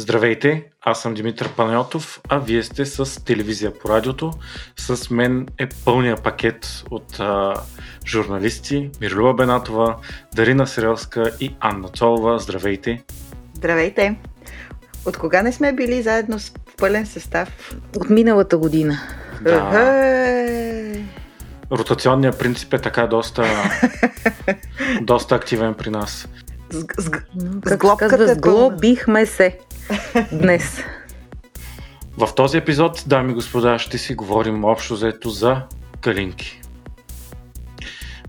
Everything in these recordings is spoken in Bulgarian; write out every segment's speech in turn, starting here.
Здравейте, аз съм Димитър Панайотов, а вие сте с телевизия по радиото. С мен е пълния пакет от а, журналисти Мирлюба Бенатова, Дарина Сирелска и Анна Цолова. Здравейте! Здравейте! От кога не сме били заедно с пълен състав? От миналата година. Да. Ротационният принцип е така доста, доста активен при нас. С, с, с глобката казва, сглобихме се днес. В този епизод, дами и господа, ще си говорим общо заето за калинки.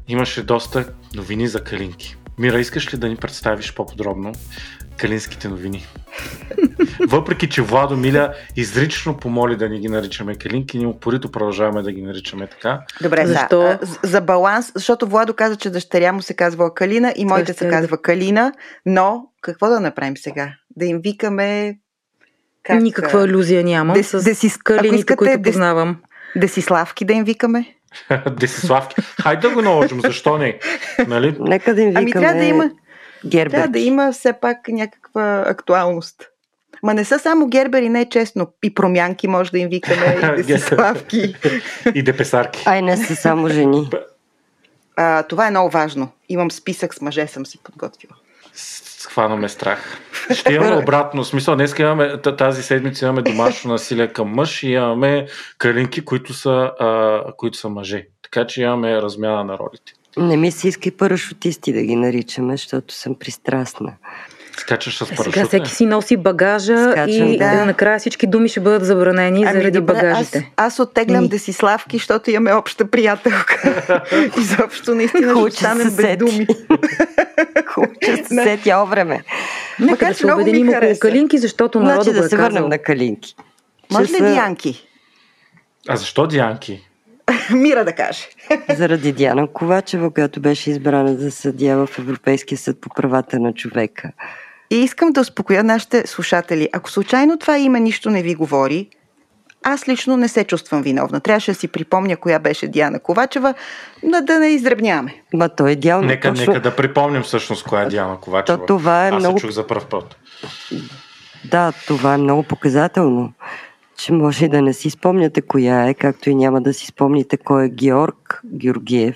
Имаше доста новини за калинки. Мира, искаш ли да ни представиш по-подробно калинските новини? Въпреки, че Владо Миля изрично помоли да ни ги наричаме калинки, ние упорито продължаваме да ги наричаме така. Добре, Защо? Да, за баланс, защото Владо каза, че дъщеря му се казва Калина и моите се казва Калина, но какво да направим сега? Да им викаме... Как... Никаква иллюзия нямам дес, с деси, калините, искате, които дес, познавам. Десиславки да им викаме? Десиславки. Хайде да го наложим, защо не? Нали? Нека да им викаме... Ами трябва да има Герберки. Трябва да има все пак някаква актуалност. Ма не са само гербери, не е честно. И промянки може да им викаме, и десиславки. и депесарки. Ай, не са само жени. А, това е много важно. Имам списък с мъже, съм си подготвила. Схванаме страх. Ще имаме обратно. Смисъл, днес имаме, тази седмица имаме домашно насилие към мъж и имаме калинки, които са, а, които са мъже. Така че имаме размяна на ролите. Не ми се иска и парашутисти да ги наричаме, защото съм пристрастна. Скачаш с парашут. Сега всеки си носи багажа Скачам, и да. накрая всички думи ще бъдат забранени ами, заради добре, багажите. Аз, аз оттеглям да си славки, защото имаме обща приятелка. Изобщо наистина ще останем без думи. Хубаво, се тя време. Нека да се обединим около калинки, защото народът значи да е се върнем на калинки. Може ли Дианки? А защо Дианки? Мира да каже. Заради Диана Ковачева, която беше избрана за съдия в Европейския съд по правата на човека. И искам да успокоя нашите слушатели. Ако случайно това име нищо не ви говори, аз лично не се чувствам виновна. Трябваше да си припомня коя беше Диана Ковачева, но да не издръбняваме. Ма той е идеално. Нека, точно... нека да припомним всъщност коя е Диана Ковачева. То, това е аз много... се чух за първ път. Да, това е много показателно че може да не си спомняте коя е, както и няма да си спомните кой е Георг Георгиев.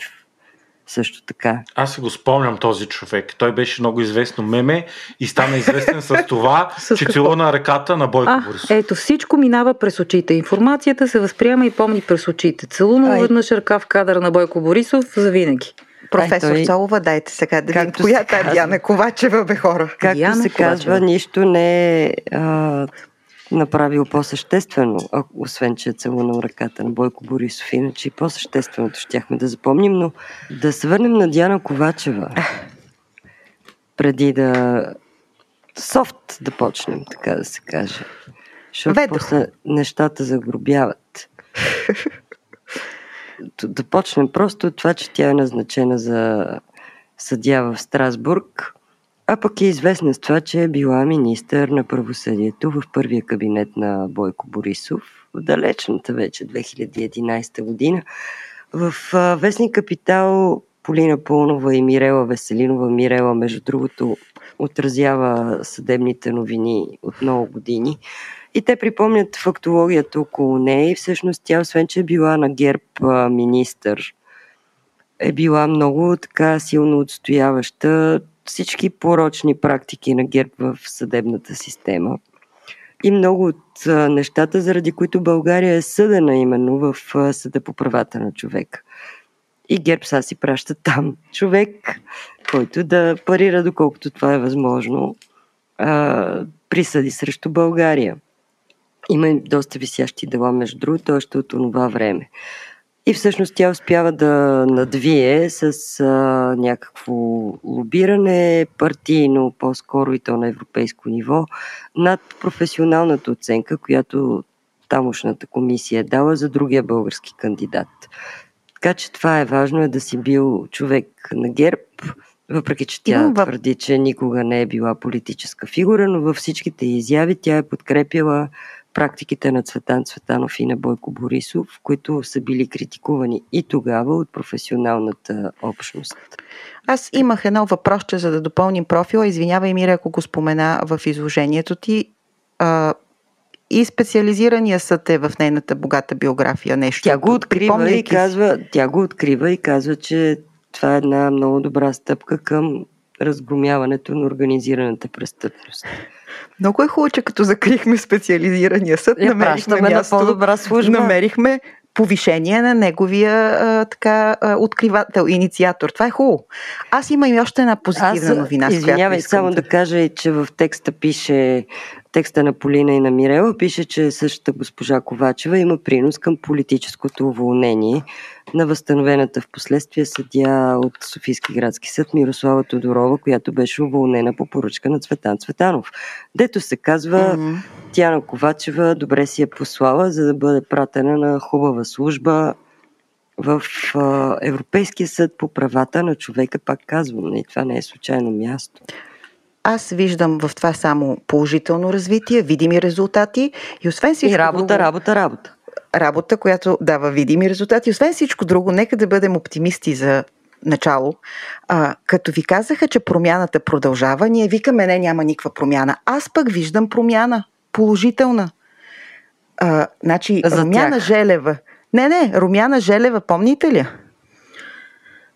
Също така. Аз си го спомням този човек. Той беше много известно меме и стана известен с това, с че целуна ръката на Бойко а, Борисов. Ето, всичко минава през очите. Информацията се възприема и помни през очите. Целуна веднъж ръка в кадъра на Бойко Борисов за винаги. Професор той... Цолова, дайте сега да видим коя е Диана Ковачева, бе хора. Както Диана се Ковачева. казва, нищо не е а, направил по-съществено, освен че е целунал ръката на Бойко Борисов. Иначе и по-същественото щяхме да запомним, но да се върнем на Диана Ковачева. Преди да софт да почнем, така да се каже. Защото Ведох. после нещата загробяват. да почнем просто от това, че тя е назначена за съдя в Страсбург а пък е известна с това, че е била министър на правосъдието в първия кабинет на Бойко Борисов в далечната вече 2011 година. В Вестник Капитал Полина Пълнова и Мирела Веселинова. Мирела, между другото, отразява съдебните новини от много години. И те припомнят фактологията около нея и всъщност тя, освен че е била на ГЕРБ министър, е била много така силно отстояваща всички порочни практики на ГЕРБ в съдебната система. И много от нещата, заради които България е съдена именно в Съда по правата на човека. И ГЕРБ са си праща там човек, който да парира доколкото това е възможно присъди срещу България. Има доста висящи дела, между другото, още от това време. И всъщност тя успява да надвие с а, някакво лобиране партийно, по-скоро и то на европейско ниво, над професионалната оценка, която тамошната комисия е дала за другия български кандидат. Така че това е важно е да си бил човек на ГЕРБ, въпреки че тя твърди, че никога не е била политическа фигура, но във всичките изяви тя е подкрепила практиките на Цветан Цветанов и на Бойко Борисов, които са били критикувани и тогава от професионалната общност. Аз имах едно въпросче, за да допълним профила. Извинявай, Мира, ако го спомена в изложението ти. а, и специализирания съд е в нейната богата биография нещо. Тя го открива и казва, тя го открива и казва, че това е една много добра стъпка към разгромяването на организираната престъпност. Много е хубаво, че като закрихме специализирания съд, Я намерихме място, на по-добра служба. намерихме повишение на неговия а, така а, откривател, инициатор. Това е хубаво. Аз имам и още една позитивна Аз, новина. Извинявай, само да... да кажа, че в текста пише текста на Полина и на Мирела пише, че същата госпожа Ковачева има принос към политическото уволнение на възстановената в последствие съдя от Софийски градски съд Мирослава Тодорова, която беше уволнена по поръчка на Цветан Цветанов. Дето се казва, mm-hmm. Тяна Ковачева добре си е послала, за да бъде пратена на хубава служба в Европейския съд по правата на човека, пак казвам, и това не е случайно място. Аз виждам в това само положително развитие, видими резултати и освен всичко И работа, друго, работа, работа. Работа, която дава видими резултати. Освен всичко друго, нека да бъдем оптимисти за начало. А, като ви казаха, че промяната продължава, ние викаме, не, няма никаква промяна. Аз пък виждам промяна. Положителна. А, значи, за Румяна тях. Желева. Не, не, Румяна Желева, помните ли?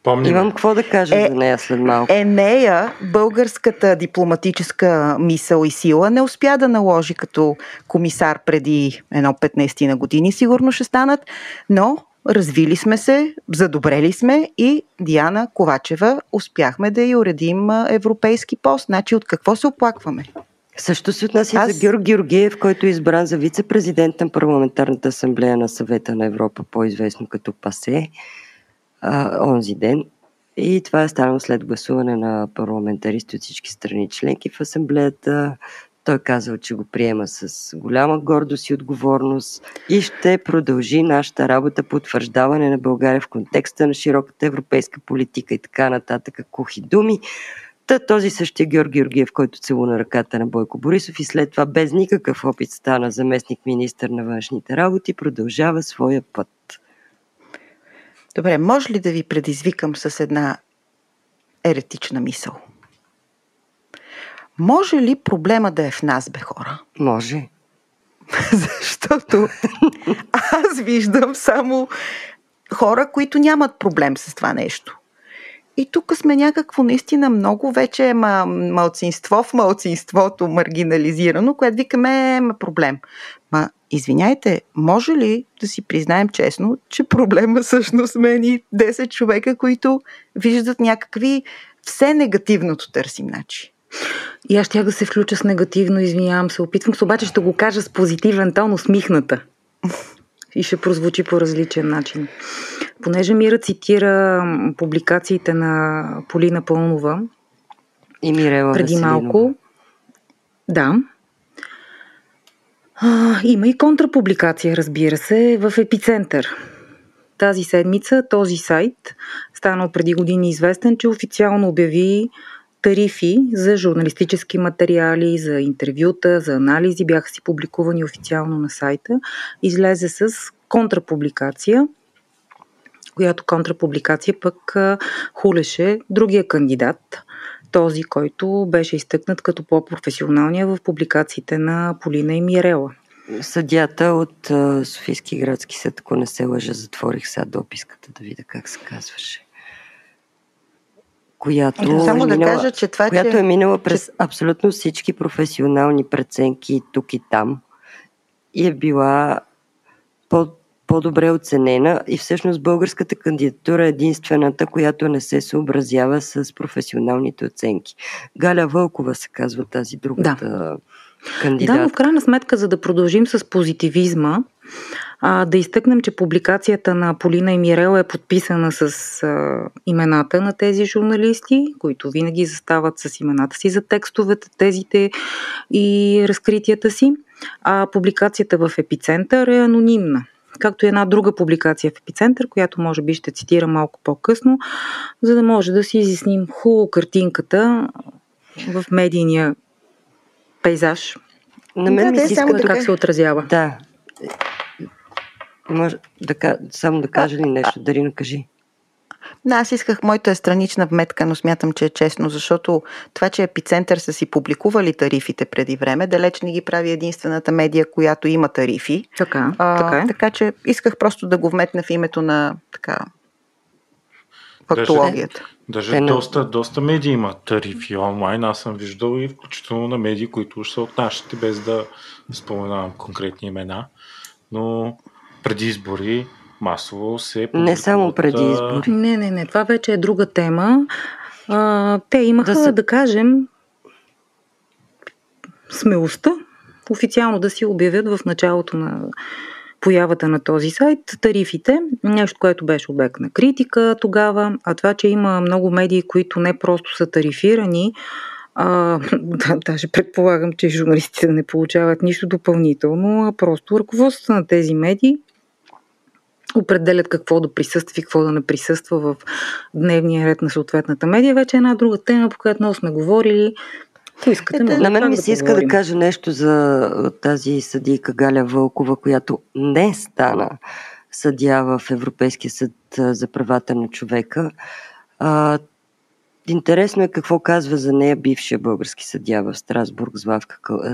Помним. Имам какво да кажа е, за нея след малко. Е, нея, българската дипломатическа мисъл и сила не успя да наложи като комисар преди едно 15 на години, сигурно ще станат, но развили сме се, задобрели сме и Диана Ковачева успяхме да й уредим европейски пост. Значи от какво се оплакваме? Също се отнася Аз... за Георг Георгиев, който е избран за вице-президент на Парламентарната асамблея на съвета на Европа, по-известно като ПАСЕ а, онзи ден. И това е станало след гласуване на парламентаристи от всички страни членки в асамблеята. Той е казал, че го приема с голяма гордост и отговорност и ще продължи нашата работа по утвърждаване на България в контекста на широката европейска политика и така нататък. Кухи думи. Та този същия Георги Георгиев, който целуна ръката на Бойко Борисов и след това без никакъв опит стана заместник министър на външните работи, продължава своя път. Добре, може ли да ви предизвикам с една еретична мисъл? Може ли проблема да е в нас, бе хора? Може. Защото аз виждам само хора, които нямат проблем с това нещо. И тук сме някакво наистина много вече ма, малцинство в малцинството маргинализирано, което викаме е, проблем. Ма, извиняйте, може ли да си признаем честно, че проблема всъщност мен и 10 човека, които виждат някакви все негативното търсим начин. И аз ще да се включа с негативно, извинявам се. Опитвам се, обаче ще го кажа с позитивен тон, усмихната. И ще прозвучи по различен начин. Понеже Мира цитира публикациите на Полина Пълнова и Мирела преди Василинова. малко. Да. А, има и контрапубликация, разбира се, в Епицентър. Тази седмица този сайт, станал преди години известен, че официално обяви тарифи за журналистически материали, за интервюта, за анализи, бяха си публикувани официално на сайта. Излезе с контрапубликация, която контрапубликация пък хулеше другия кандидат, този, който беше изтъкнат като по-професионалния в публикациите на Полина и Мирела. Съдята от Софийски градски съд, ако не се лъжа, затворих сега дописката да видя как се казваше. Която, Само е да минала, кажа, че това, която че... е минала през че... абсолютно всички професионални преценки тук и там и е била по по-добре оценена и всъщност българската кандидатура е единствената, която не се съобразява с професионалните оценки. Галя Вълкова се казва тази другата да. кандидатка. Да, но в крайна сметка, за да продължим с позитивизма, а, да изтъкнем, че публикацията на Полина и Мирела е подписана с а, имената на тези журналисти, които винаги застават с имената си за текстовете, тезите и разкритията си. А публикацията в Епицентър е анонимна както и една друга публикация в Епицентър, която може би ще цитира малко по-късно, за да може да си изясним хубаво картинката в медийния пейзаж. На мен да, ми се иска да как се отразява. Да. Може да, само да кажа ли нещо, Дарина, кажи. Да, аз исках, моята е странична вметка, но смятам, че е честно, защото това, че Епицентър са си публикували тарифите преди време, далеч не ги прави единствената медия, която има тарифи. Така, а, така е. Така че исках просто да го вметна в името на така фактологията. Даже Е, но- доста, доста медии имат тарифи онлайн. Аз съм виждал и включително на медии, които уж са от нашите, без да споменавам конкретни имена. Но преди избори масово се Не само преди избори. Не, не, не, това вече е друга тема. А, те имаха, да, Да се- да кажем, смелостта официално да си обявят в началото на появата на този сайт тарифите, нещо, което беше обект на критика тогава, а това, че има много медии, които не просто са тарифирани, а, да, даже предполагам, че журналистите не получават нищо допълнително, а просто ръководството на тези медии определят какво да присъства и какво да не присъства в дневния ред на съответната медия. Вече е една друга тема, по която много сме говорили. Ако искате, може На мен ми да се иска да кажа нещо за тази съдийка Галя Вълкова, която не стана съдия в Европейския съд за правата на човека. А, интересно е какво казва за нея бившия български съдия в Страсбург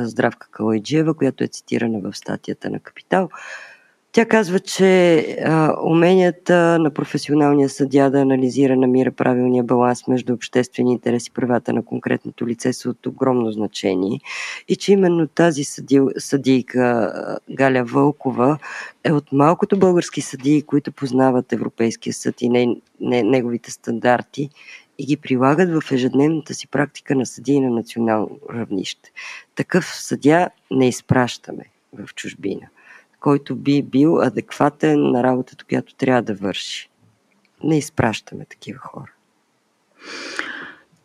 Здравка Калайджиева, която е цитирана в статията на Капитал. Тя казва, че а, уменията на професионалния съдия да анализира, намира правилния баланс между обществени интерес и правата на конкретното лице са от огромно значение и че именно тази съди, съдийка Галя Вълкова е от малкото български съдии, които познават Европейския съд и не, не, неговите стандарти и ги прилагат в ежедневната си практика на съдии на национално равнище. Такъв съдя не изпращаме в чужбина който би бил адекватен на работата, която трябва да върши. Не изпращаме такива хора.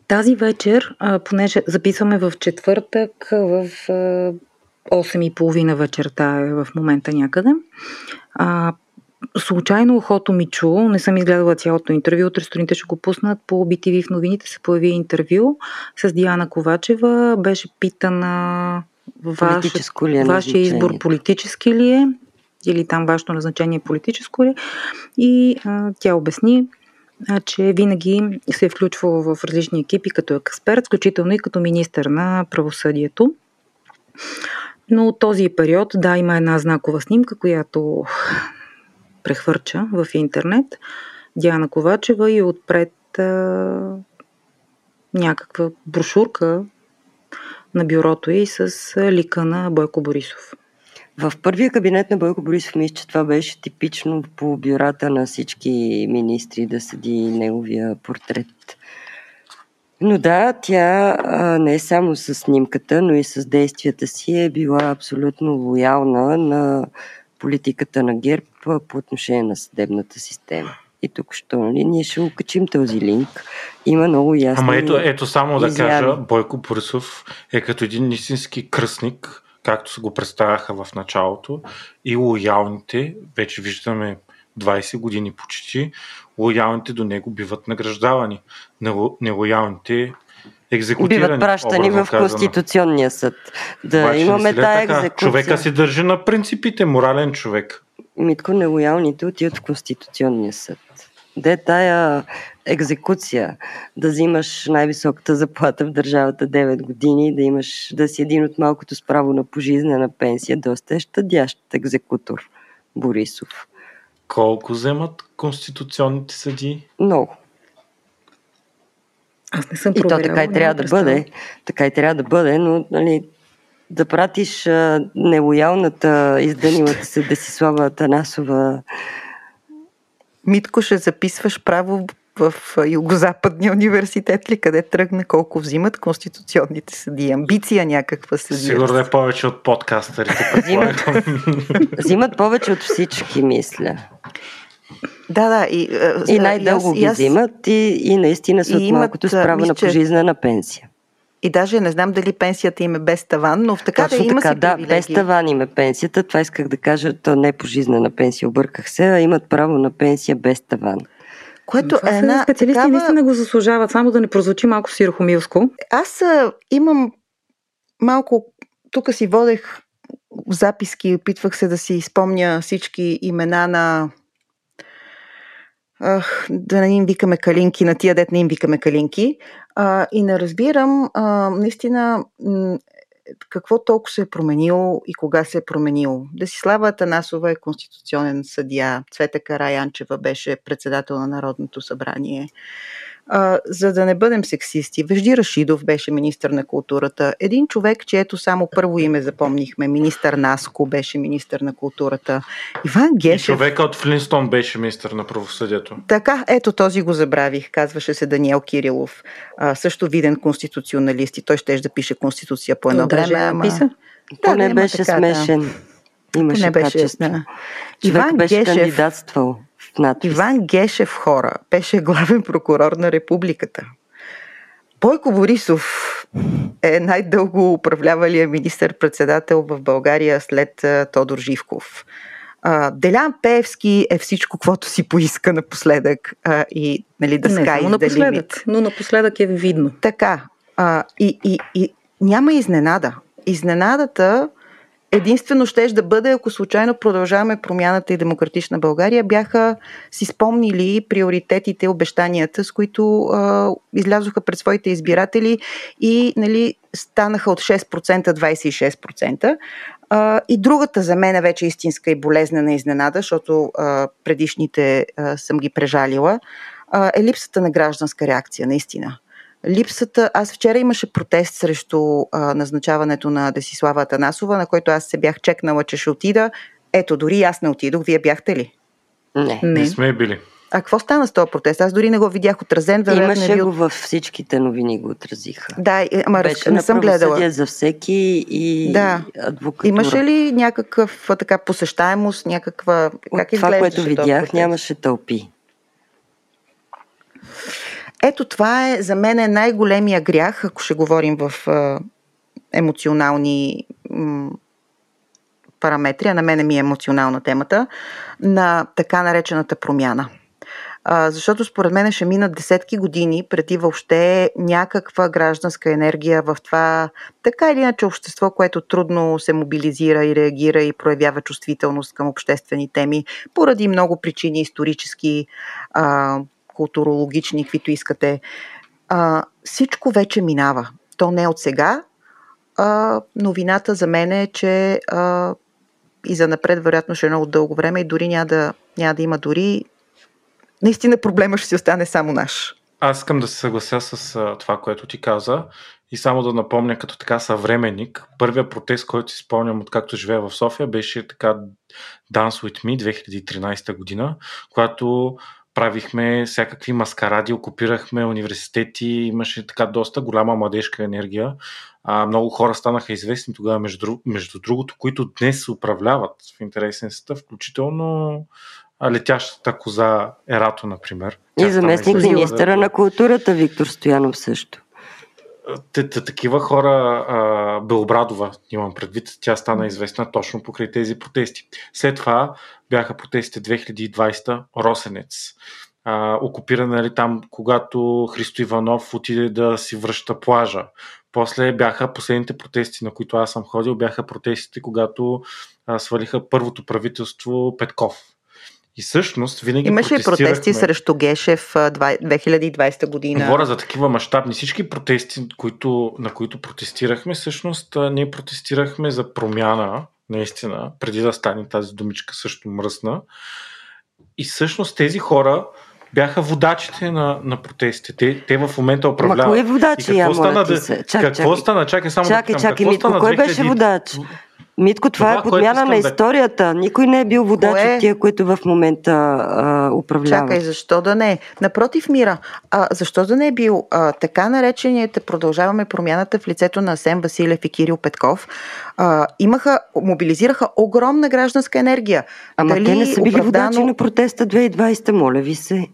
Тази вечер, понеже записваме в четвъртък, в а, 8.30 вечерта е в момента някъде, случайно ухото ми чу, не съм изгледала цялото интервю, утре сутринта ще го пуснат по BTV в новините, се появи интервю с Диана Ковачева, беше питана Политическо ли е вашия избор политически ли е или там вашето назначение политическо ли е? и а, тя обясни, а, че винаги се е включвала в различни екипи като експерт, включително и като министър на правосъдието. Но от този период, да, има една знакова снимка, която прехвърча в интернет. Диана Ковачева и отпред а, някаква брошурка на бюрото и с лика на Бойко Борисов. В първия кабинет на Бойко Борисов мисля, че това беше типично по бюрата на всички министри да седи неговия портрет. Но да, тя не само с снимката, но и с действията си е била абсолютно лоялна на политиката на ГЕРБ по отношение на съдебната система. И тук що, нали, ние ще го качим този линк. Има много ясно. Ама ето, ето само да изяви. кажа, Бойко Борисов е като един истински кръстник, както се го представяха в началото, и лоялните, вече виждаме 20 години почти, лоялните до него биват награждавани. Нело- Нелоялните екзекутирани. биват пращани в. Конституционния съд. Да Обаче имаме тая така? екзекуция. Човека си държи на принципите, морален човек. Митко, нелоялните отиват в Конституционния съд. Де е тая екзекуция, да взимаш най-високата заплата в държавата 9 години, да имаш да си един от малкото с право на пожизнена пенсия, доста е щадящ екзекутор Борисов. Колко вземат конституционните съдии? Много. Аз не съм И то така и трябва да бъде. Така и трябва да бъде, но нали, да пратиш а, нелоялната, изданилата се Десислава Атанасова Митко, ще записваш право в Югозападния университет ли, къде тръгна, колко взимат конституционните съдии? Амбиция някаква съдия. Сигурно е повече от подкастерите, предполагам. Взимат повече от всички, мисля. Да, да. И, И най-дълго ги аз- взимат и, и наистина са и от малкото с а, право мисля, на пожизнена пенсия. И даже не знам дали пенсията им е без таван, но в така Точно да има така, си да, привилегии. без таван им е пенсията. Това исках да кажа, то не е пожизнена пенсия, обърках се, а имат право на пенсия без таван. Което Това е една специалисти такава... наистина го заслужават, само да не прозвучи малко сирохомилско. Аз а, имам малко... Тук си водех записки, опитвах се да си изпомня всички имена на Ах, да не им викаме калинки, на тия дет не им викаме калинки. А, и не разбирам, а, наистина, какво толкова се е променило и кога се е променило. Десислава Атанасова е конституционен съдия, Цвета Караянчева беше председател на Народното събрание. А, за да не бъдем сексисти, Вежди Рашидов беше министър на културата. Един човек, чието само първо име запомнихме, министър Наско беше министър на културата. Иван И Гешев. човека от Флинстон беше министър на правосъдието. Така, ето този го забравих. Казваше се Даниел Кирилов. А, също виден конституционалист и той ще да пише конституция по едно Но даже време. ама- написа. То Да, не да, беше така, да. смешен. Имаше Не беше, качество. да. Човек Иван беше Гешев, кандидатствал надпис. Иван Гешев хора беше главен прокурор на републиката. Бойко Борисов е най-дълго управлявалия министър-председател в България след Тодор Живков. Делян Пеевски е всичко, каквото си поиска напоследък и нали, да не само напоследък, но напоследък е видно. Така. И, и, и няма изненада. Изненадата единствено щеш да бъде, ако случайно продължаваме промяната и демократична България, бяха си спомнили приоритетите, обещанията, с които а, излязоха пред своите избиратели и нали, станаха от 6% 26%. А, и другата за мен е вече истинска и болезнена изненада, защото а, предишните а, съм ги прежалила, а, е липсата на гражданска реакция, наистина. Липсата. Аз вчера имаше протест срещу а, назначаването на Десислава Атанасова, на който аз се бях чекнала, че ще отида. Ето, дори аз не отидох. Вие бяхте ли? Не. Не Не. сме били. А какво стана с този протест? Аз дори не го видях отразен. Вероятно е Имаше бил... го във всичките новини, го отразиха. Да, ама. Беше не съм гледала. за всеки и Да. адвокатура. Имаше ли някакъв така посещаемост, някаква... От как това, което видях, нямаше тълпи. Ето това е за мен е най-големия грях, ако ще говорим в емоционални параметри, а на мене ми е емоционална темата, на така наречената промяна. Защото според мен ще минат десетки години преди въобще някаква гражданска енергия в това така или иначе общество, което трудно се мобилизира и реагира и проявява чувствителност към обществени теми, поради много причини, исторически, културологични, каквито искате. А, всичко вече минава. То не е от сега. А, новината за мен е, че а, и за напред, вероятно, ще е много дълго време и дори няма да, няма да има дори. Наистина проблема ще си остане само наш. Аз искам да се съглася с а, това, което ти каза и само да напомня като така съвременник. Първия протест, който си спомням откакто живея в София, беше така Dance With Me 2013 година, когато правихме всякакви маскаради, окупирахме университети, имаше така доста голяма младежка енергия. А, много хора станаха известни тогава, между, между другото, които днес се управляват в интересен света, включително летящата коза Ерато, например. И стана заместник министъра на културата Виктор Стоянов също. Такива хора, а, Белобрадова имам предвид, тя стана известна точно покрай тези протести. След това бяха протестите 2020 Росенец. А, окупирана нали, там, когато Христо Иванов отиде да си връща плажа. После бяха последните протести, на които аз съм ходил, бяха протестите, когато а, свалиха първото правителство Петков. И всъщност винаги Имаше и протести срещу Гешев а, два- 2020 година. Говоря за такива мащабни. Всички протести, които, на които протестирахме, всъщност ние протестирахме за промяна, наистина, преди да стане тази думичка също мръсна. И всъщност тези хора бяха водачите на, на протестите. Те, те в момента Ма управляват. кой е И водач, какво я стана, ти се? Чак, какво чакай. стана? Чакай само Чакай, да чакай, какво Митко, стана кой беше 2000? водач? Митко, това, Това, е подмяна на да- историята. Никой не е бил водач Кое? от тия, които в момента а, управляват. Чакай, защо да не? Напротив, Мира, а, защо да не е бил а, така наречените продължаваме промяната в лицето на Асен Василев и Кирил Петков, а, имаха, мобилизираха огромна гражданска енергия. Ама Дали те не са били оправдано- водачи на протеста 2020, моля ви се.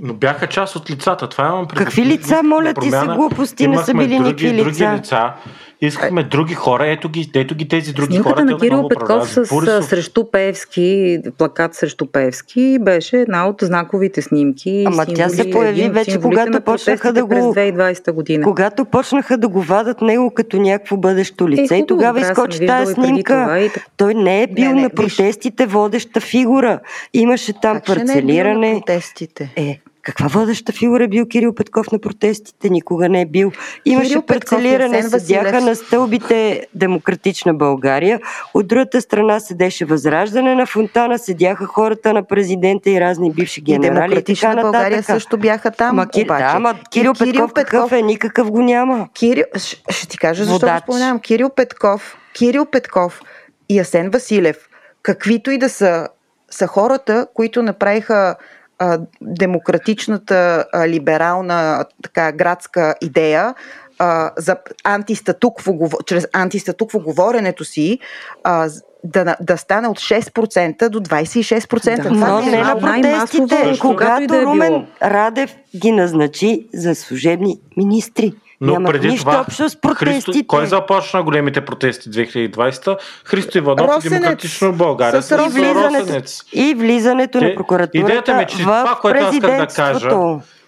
Но бяха част от лицата. Това имам предвид. Какви лица, моля ти, са промяна глупости, не са били други, никакви други лица. Искахме други хора. Ето ги, ето ги тези други Снимката хора. на Кирил Петков с, Борисов. срещу Певски, плакат срещу Певски, беше една от знаковите снимки. Ама тя се символи- появи вече, когато на почнаха да го- През 2020 година. Когато почнаха да го вадат него като някакво бъдещо лице Е, и тогава да, изкочи тази снимка. това и. Той не е бил Не, не, на виж. протестите водеща фигура. Имаше там Как е бил на парцелиране. протестите? Е, каква водеща фигура е бил Кирил Петков на протестите? Никога не е бил. Имаше Кирил Петков и парцелиране, Асен седяха на стълбите Демократична България. От другата страна седеше Възраждане на фонтана, седяха хората на президента и разни бивши И генерали и Демократична така България също бяха там, Ма, Ки- обаче. да, ма И Кирил Петков, какъв е? Никакъв го няма. Кирил, ще, ще ти кажа защо Водач. го споменавам. Кирил Петков, Кирил Петков и Асен Василев, каквито и да са, са хората, които направиха а, демократичната, а, либерална, така, градска идея а, за антистатукво, чрез антистатукво говоренето си а, да, да стане от 6% до 26%. Да, Това Но не е на протестите, когато и да е било. Румен Радев ги назначи за служебни министри. Но Няма преди нищо това, общо с Христо, протестите. кой започна големите протести 2020? Христо Иванов и Росенец. Демократично България С с Росенец. влизането, и влизането Те- на прокуратурата идеята ми е, че това, което аз исках да кажа.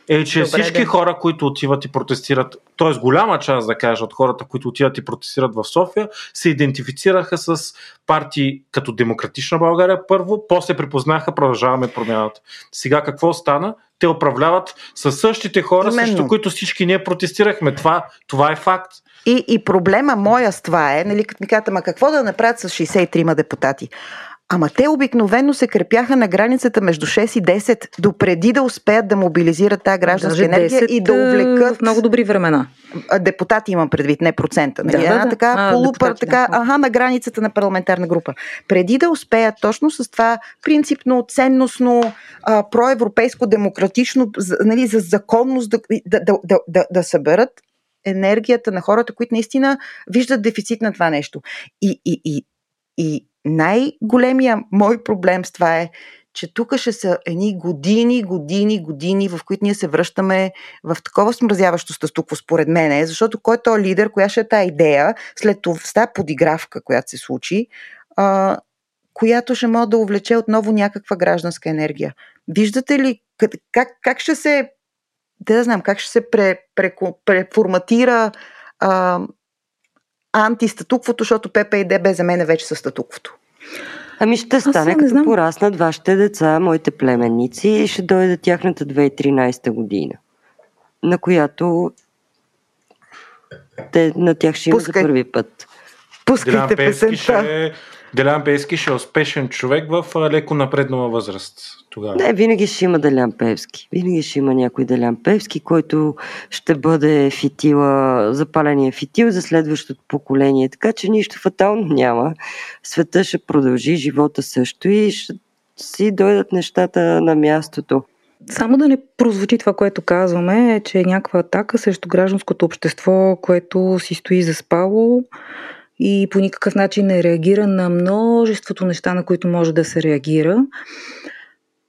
Е, че Добре, всички да. хора, които отиват и протестират, т.е. голяма част, да кажа, от хората, които отиват и протестират в София, се идентифицираха с партии като Демократична България първо, после припознаха Продължаваме промяната. Сега какво стана? Те управляват със същите хора, Именно. срещу които всички ние протестирахме. Това, това е факт. И, и проблема моя с това е, нали, като ми казват, ама какво да направят с 63 депутати? Ама те обикновено се крепяха на границата между 6 и 10, допреди да успеят да мобилизират тази гражданска Даже енергия 10, и да увлекат в много добри времена. депутати имам предвид, не процента. Нали? Да, Една да. така А, полупър, депутати, така, да. аха, на границата на парламентарна група. Преди да успеят точно с това принципно, ценностно, а, проевропейско, демократично, нали, за законност да, да, да, да, да, да съберат енергията на хората, които наистина виждат дефицит на това нещо. И, и, и, и най-големия мой проблем с това е, че тук ще са едни години, години, години, в които ние се връщаме в такова смразяващо стъстукво, според мен, е, защото кой е този лидер, коя ще е тази идея, след това подигравка, която се случи, а, която ще може да увлече отново някаква гражданска енергия. Виждате ли как, как, ще се, да знам, как ще се пре, пре, преформатира а, антистатуквото, защото ПП и ДБ за мен вече със статуквото. Ами ще стане не като знам. пораснат вашите деца, моите племенници и ще дойде тяхната 2013 година, на която те, на тях ще има за Пускай. първи път. Делян Пускайте Пеевски, песента. ще, Делян Пеевски ще е успешен човек в леко напреднала възраст. Тогава. Не, винаги ще има Делян Певски. Винаги ще има някой Делян Певски, който ще бъде фитила, запаления фитил за следващото поколение. Така че нищо фатално няма. Света ще продължи, живота също и ще си дойдат нещата на мястото. Само да не прозвучи това, което казваме, е, че е някаква атака срещу гражданското общество, което си стои заспало и по никакъв начин не реагира на множеството неща, на които може да се реагира.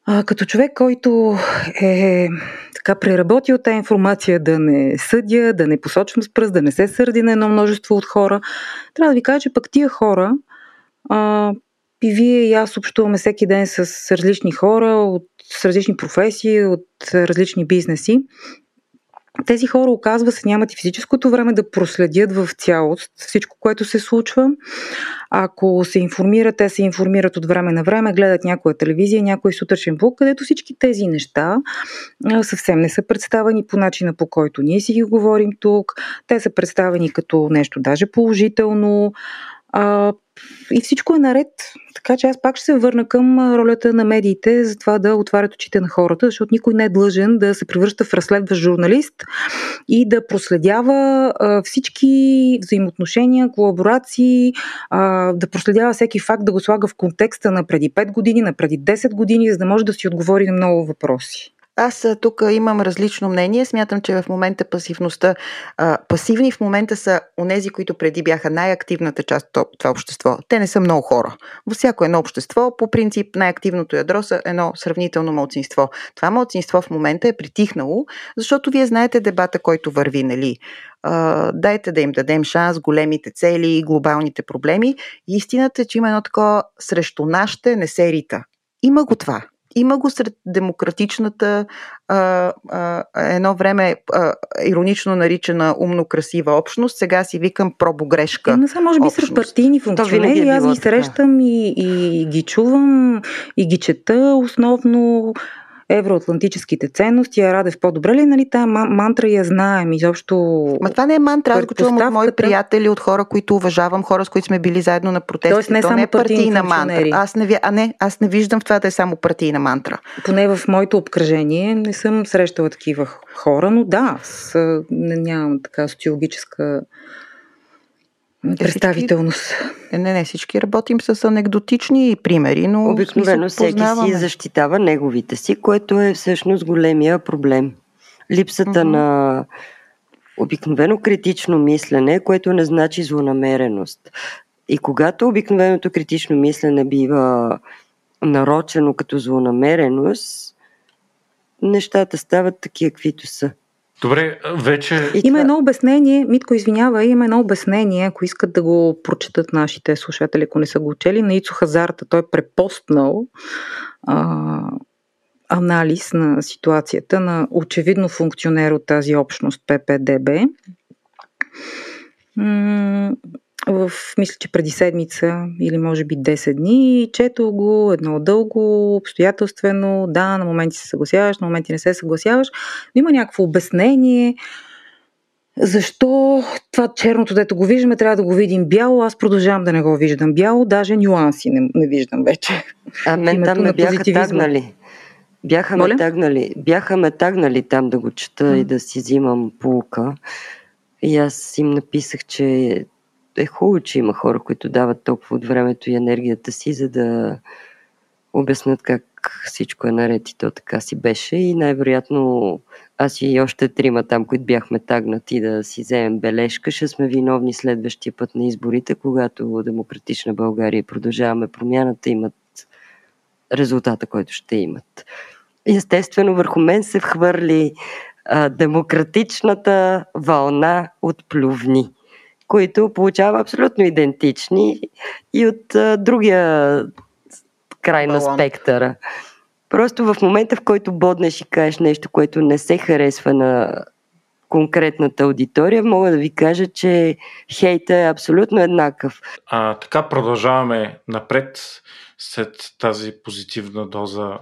А, като човек, който е така преработил тази информация да не съдя, да не посочвам с пръст, да не се сърди на едно множество от хора, трябва да ви кажа, че пък тия хора, а, и вие и аз общуваме всеки ден с различни хора, от, с различни професии, от различни бизнеси. Тези хора, оказва се, нямат и физическото време да проследят в цялост всичко, което се случва. Ако се информират, те се информират от време на време, гледат някоя телевизия, някой сутрешен блок, където всички тези неща съвсем не са представени по начина по който ние си ги говорим тук. Те са представени като нещо даже положително. И всичко е наред. Така че аз пак ще се върна към ролята на медиите за това да отварят очите на хората, защото никой не е длъжен да се превръща в разследващ журналист и да проследява всички взаимоотношения, колаборации, да проследява всеки факт, да го слага в контекста на преди 5 години, на преди 10 години, за да може да си отговори на много въпроси. Аз тук имам различно мнение. Смятам, че в момента пасивността, а, пасивни в момента са онези, които преди бяха най-активната част от това общество. Те не са много хора. Във всяко едно общество, по принцип, най-активното ядро са едно сравнително младсинство. Това младсинство в момента е притихнало, защото вие знаете дебата, който върви, нали? Дайте да им дадем шанс, големите цели, глобалните проблеми. Истината е, че има едно такова срещу нашите не се рита. Има го това. Има го сред демократичната, а, а, едно време а, иронично наричана умно-красива общност, сега си викам пробогрешка. Е, не са, може би, сред партийни функционери. Е аз ги срещам и, и ги чувам, и ги чета основно евроатлантическите ценности, а Радев по-добре ли, нали, тая мантра я знаем изобщо. Ма това не е мантра, аз го чувам от мои приятели, от хора, които уважавам, хора, с които сме били заедно на протести. Тоест не То само не е партийна мантра. Аз не, а не, аз не виждам в това да е само партийна мантра. Поне в моето обкръжение не съм срещала такива хора, но да, с, нямам така социологическа представителност. Всички, не, не, всички работим с анекдотични примери, но обикновено всеки си защитава неговите си, което е всъщност големия проблем. Липсата uh-huh. на обикновено критично мислене, което не значи злонамереност. И когато обикновеното критично мислене бива нарочено като злонамереност, нещата стават такива, каквито са. Добре, вече... Има едно обяснение, Митко, извинява, има едно обяснение, ако искат да го прочетат нашите слушатели, ако не са го учели, на Ицо Хазарта, той е препостнал а, анализ на ситуацията на очевидно функционер от тази общност ППДБ в, мисля, че преди седмица или може би 10 дни. Чето го едно дълго, обстоятелствено. Да, на моменти се съгласяваш, на моменти не се съгласяваш. Но има някакво обяснение. Защо това черното, дето го виждаме, трябва да го видим бяло? Аз продължавам да не го виждам бяло, даже нюанси не, не виждам вече. А мен там ме бяха тагнали. Бяха ме тагнали, бяха ме тагнали там да го чета mm. и да си взимам полука. И аз им написах, че е хубаво, че има хора, които дават толкова от времето и енергията си, за да обяснат как всичко е наред и то така си беше. И най-вероятно аз и още трима там, които бяхме тагнати да си вземем бележка, ще сме виновни следващия път на изборите, когато Демократична България продължаваме промяната, имат резултата, който ще имат. Естествено, върху мен се вхвърли а, демократичната вълна от плювни които получава абсолютно идентични и от а, другия край на спектъра. Просто в момента, в който боднеш и кажеш нещо, което не се харесва на конкретната аудитория, мога да ви кажа, че хейта е абсолютно еднакъв. А, така продължаваме напред след тази позитивна доза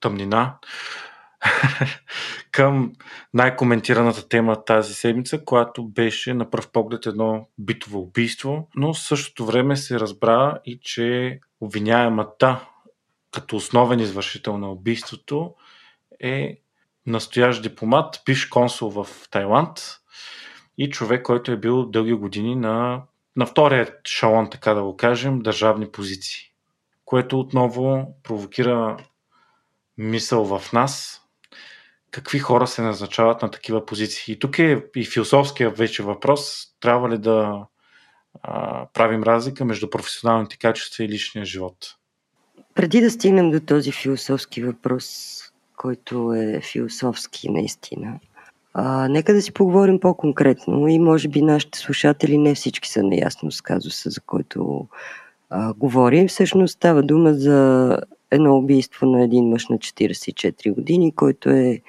тъмнина. към най-коментираната тема тази седмица, която беше на пръв поглед едно битово убийство, но в същото време се разбра и, че обвиняемата като основен извършител на убийството е настоящ дипломат, пиш консул в Тайланд и човек, който е бил дълги години на, на втория шалон, така да го кажем, държавни позиции. Което отново провокира мисъл в нас, какви хора се назначават на такива позиции. И тук е и философския вече въпрос, трябва ли да а, правим разлика между професионалните качества и личния живот. Преди да стигнем до този философски въпрос, който е философски наистина, а, нека да си поговорим по-конкретно и може би нашите слушатели не всички са наясно с казуса, за който а, говорим. Всъщност става дума за едно убийство на един мъж на 44 години, който е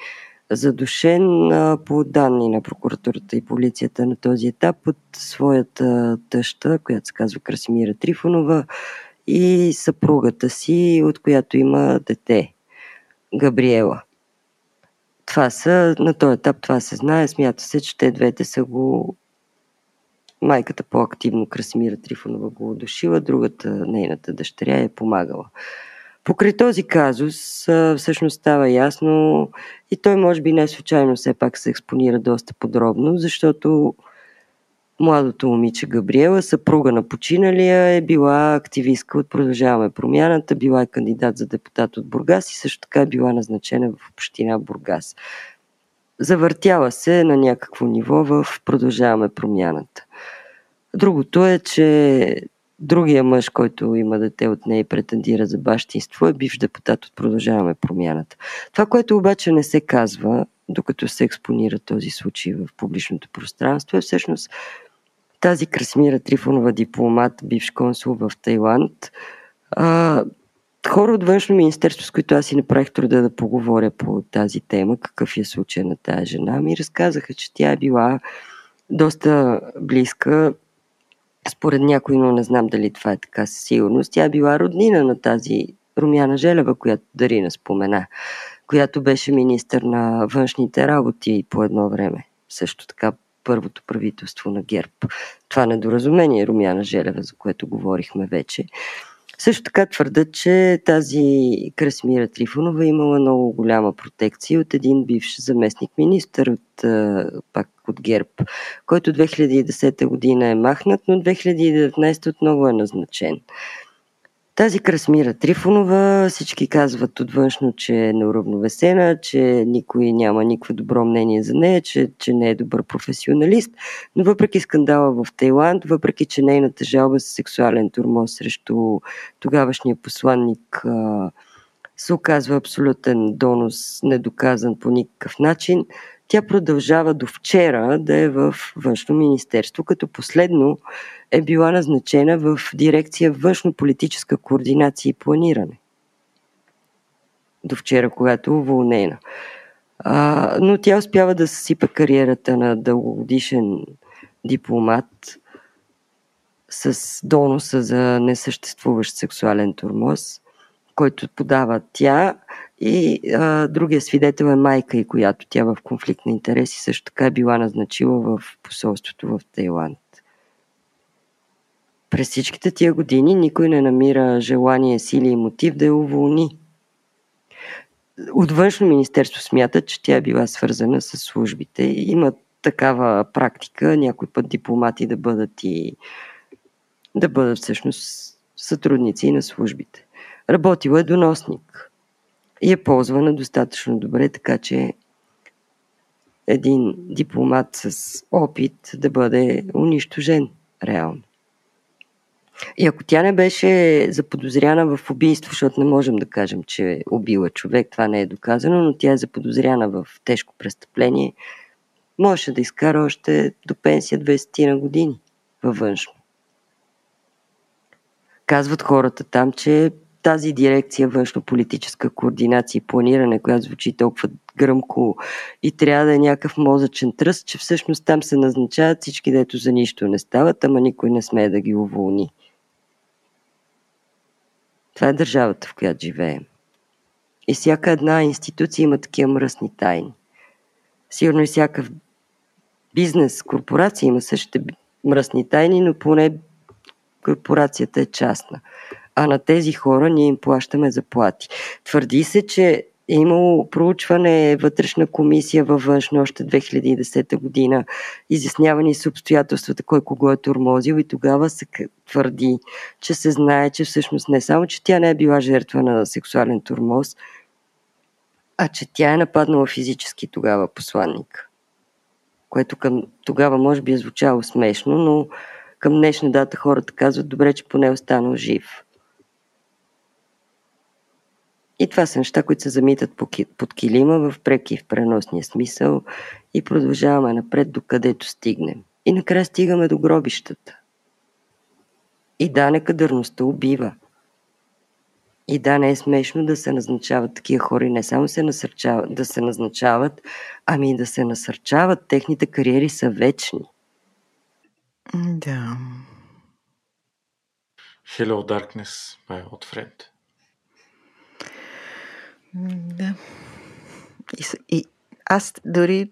задушен по данни на прокуратурата и полицията на този етап от своята тъща, която се казва Красимира Трифонова и съпругата си, от която има дете, Габриела. Това са, на този етап това се знае, смята се, че те двете са го майката по-активно Красимира Трифонова го удушила, другата, нейната дъщеря е помагала. Покрай този казус всъщност става ясно и той може би не случайно все пак се експонира доста подробно, защото Младото момиче Габриела, съпруга на починалия, е била активистка от Продължаваме промяната, била е кандидат за депутат от Бургас и също така е била назначена в община Бургас. Завъртяла се на някакво ниво в Продължаваме промяната. Другото е, че другия мъж, който има дете от нея и претендира за бащинство, е бивш депутат от Продължаваме промяната. Това, което обаче не се казва, докато се експонира този случай в публичното пространство, е всъщност тази Красмира Трифонова дипломат, бивш консул в Тайланд, а, хора от външно министерство, с които аз си направих труда да поговоря по тази тема, какъв е случай на тази жена, ми разказаха, че тя е била доста близка, според някой, но не знам дали това е така със сигурност. Тя е била роднина на тази Румяна Желева, която Дарина спомена, която беше министър на външните работи по едно време. Също така първото правителство на ГЕРБ. Това недоразумение Румяна Желева, за което говорихме вече. Също така твърдат, че тази Красмира Трифонова имала много голяма протекция от един бивш заместник министър от, пак от ГЕРБ, който 2010 година е махнат, но 2019 отново е назначен. Тази Красмира Трифонова, всички казват отвъншно, че е неуравновесена, че никой няма никакво добро мнение за нея, че, че не е добър професионалист, но въпреки скандала в Тайланд, въпреки, че нейната жалба за сексуален турмоз срещу тогавашния посланник се оказва абсолютен донос, недоказан по никакъв начин, тя продължава до вчера да е в външно министерство, като последно е била назначена в дирекция външно-политическа координация и планиране. До вчера, когато е уволнена. А, но тя успява да съсипа кариерата на дългогодишен дипломат с доноса за несъществуващ сексуален турмоз, който подава тя и а, другия свидетел е майка и която тя в конфликт на интереси също така е била назначила в посолството в Тайланд. През всичките тия години никой не намира желание, сили и мотив да я уволни. От външно министерство смята, че тя е била свързана с службите. Има такава практика някой път дипломати да бъдат и да бъдат всъщност сътрудници на службите. Работила е доносник и е ползвана достатъчно добре, така че един дипломат с опит да бъде унищожен реално. И ако тя не беше заподозряна в убийство, защото не можем да кажем, че е убила човек, това не е доказано, но тя е заподозряна в тежко престъпление, можеше да изкара още до пенсия 20 на години във външно. Казват хората там, че тази дирекция външно-политическа координация и планиране, която звучи толкова гръмко и трябва да е някакъв мозъчен тръст, че всъщност там се назначават всички, дето за нищо не стават, ама никой не смее да ги уволни. Това е държавата, в която живеем. И всяка една институция има такива мръсни тайни. Сигурно и всяка бизнес, корпорация има същите мръсни тайни, но поне корпорацията е частна. А на тези хора ние им плащаме заплати. Твърди се, че е имало проучване вътрешна комисия във външно още 2010 година, изяснявани с обстоятелствата кой кого е турмозил и тогава се твърди, че се знае, че всъщност не само, че тя не е била жертва на сексуален турмоз, а че тя е нападнала физически тогава посланник. Което към тогава може би е звучало смешно, но към днешна дата хората казват добре, че поне е останал жив. И това са неща, които се замитат под килима в преки в преносния смисъл и продължаваме напред до където стигнем. И накрая стигаме до гробищата. И да, некадърността убива. И да, не е смешно да се назначават такива хора и не само се насърчават, да се назначават, ами и да се насърчават. Техните кариери са вечни. Да. Hello Darkness, my old friend. Да. И, и аз дори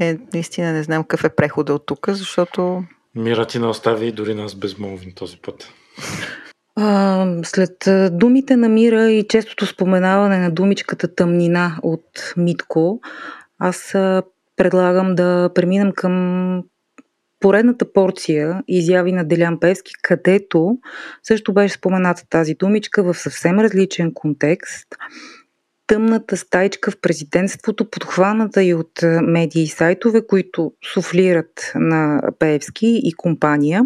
е, наистина не знам какъв е прехода от тук, защото... Мира ти не остави и дори нас безмолвни този път. А, след думите на Мира и честото споменаване на думичката тъмнина от Митко, аз предлагам да преминем към поредната порция изяви на Делян Певски, където също беше спомената тази думичка в съвсем различен контекст. Тъмната стайчка в президентството, подхваната и от медии и сайтове, които суфлират на Певски и компания.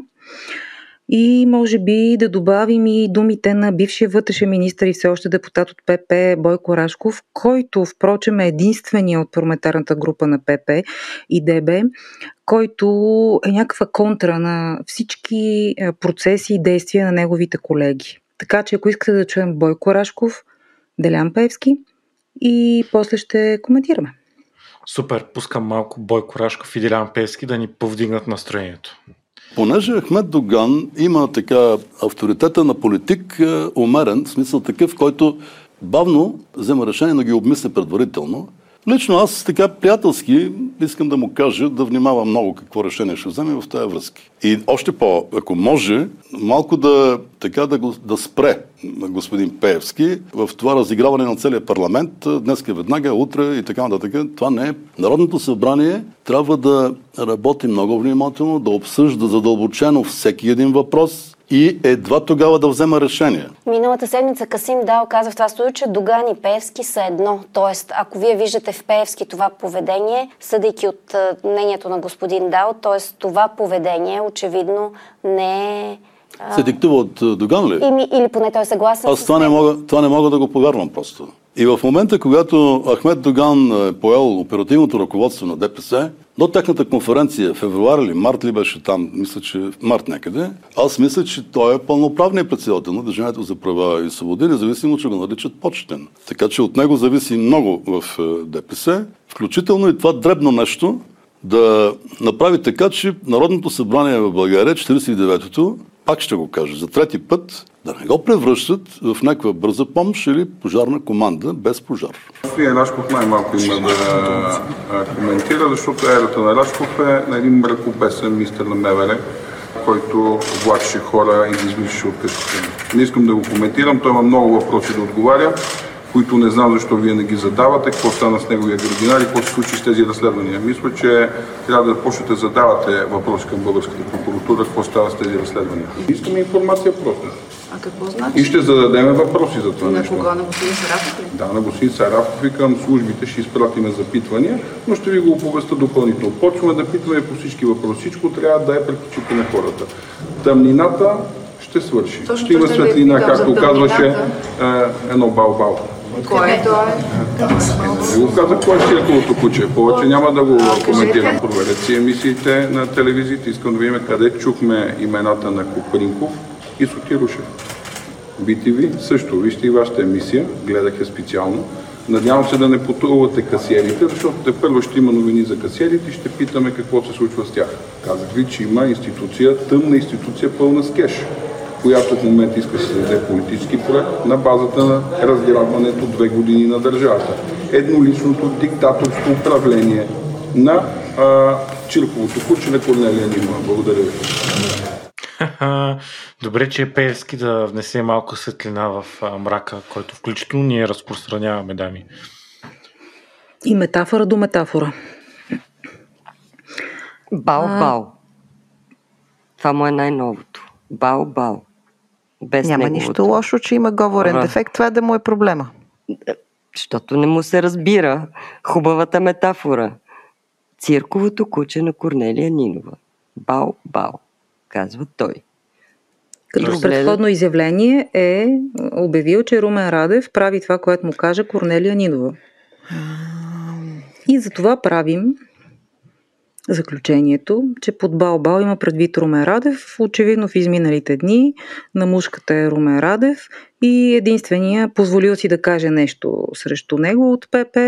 И може би да добавим и думите на бившия вътрешен министр и все още депутат от ПП Бойко Рашков, който впрочем е единствения от парламентарната група на ПП и ДБ, който е някаква контра на всички е, процеси и действия на неговите колеги. Така че ако искате да чуем Бойко Рашков, Делян Певски и после ще коментираме. Супер, пускам малко Бойко Рашков и Делян Певски да ни повдигнат настроението. Понеже Ахмед Доган има така авторитета на политик, е, умерен, в смисъл такъв, който бавно взема решение, но ги обмисля предварително. Лично аз така приятелски искам да му кажа да внимава много какво решение ще вземе в тази връзка. И още по, ако може, малко да, така да, го, да спре господин Пеевски в това разиграване на целия парламент, днеска веднага, утре и така нататък. Това не е. Народното събрание трябва да работи много внимателно, да обсъжда задълбочено всеки един въпрос, и едва тогава да взема решение. Миналата седмица Касим Дал каза в това студио, че Доган и Певски са едно. Тоест, ако вие виждате в Певски това поведение, съдейки от мнението на господин Дал, т.е. това поведение очевидно не е се диктува от Доган ли? Или, или поне той е съгласен Аз това не, мога, това не мога да го повярвам просто. И в момента, когато Ахмед Доган е поел оперативното ръководство на ДПС, до тяхната конференция, февруари или март ли беше там, мисля, че март някъде, аз мисля, че той е пълноправният председател на Движението за права и свободи, независимо, че го наричат почетен. Така че от него зависи много в е, ДПС, включително и това дребно нещо, да направи така, че Народното събрание в България, 49-то, пак ще го кажа за трети път, да не го превръщат в някаква бърза помощ или пожарна команда без пожар. Господин Рашков най-малко има да коментира, защото ерата на Рашков е на един мракопесен министър на МВР, който влачеше хора и ги извличаше от къщите. Не искам да го коментирам, той има много въпроси да отговаря които не знам защо вие не ги задавате, какво стана с неговия градинар и какво се случи с тези разследвания. Мисля, че трябва да почнете да задавате въпроси към българската прокуратура, какво става с тези разследвания. Искаме информация просто. А какво значи? И ще зададем въпроси за това на нещо. На кого? На господин Сарафов ли? Да, на господин Сарафов и към службите ще изпратиме запитвания, но ще ви го оповеста допълнително. Почваме да питаме по всички въпроси. Всичко трябва да е пред очите на хората. Тъмнината ще свърши. Точно ще има светлина, както казваше е, едно бал-бал. Кой е той? Не го казах кой е цирковото куче. Повече няма да го коментирам. Проверете си емисиите на телевизията. Искам да видим къде чухме имената на Копринков и Сотирушев. BTV също. Вижте и вашата емисия. Гледах я специално. Надявам се да не потрувате касиерите, защото те първо ще има новини за касиерите и ще питаме какво се случва с тях. Казах ви, че има институция, тъмна институция, пълна с кеш която в момента иска да се даде политически проект на базата на разграбването две години на държавата. Едноличното диктаторско управление на а, Чирковото куче на Корнелия Нима. Благодаря ви. Добре, че е Пеевски да внесе малко светлина в мрака, който включително ние разпространяваме, дами. И метафора до метафора. Бао-бао. Това му е най-новото. Бао-бао. Без Няма неговото. нищо лошо, че има говорен Ага. дефект. Това да му е проблема. Защото не му се разбира хубавата метафора. Цирковото куче на Корнелия Нинова. Бао-бао, казва той. Като Добре. предходно изявление е обявил, че Румен Радев прави това, което му каже Корнелия Нинова. И за това правим заключението, че под Баобал има предвид Румен Радев. Очевидно в изминалите дни на мушката е Румен Радев и единствения позволил си да каже нещо срещу него от ПП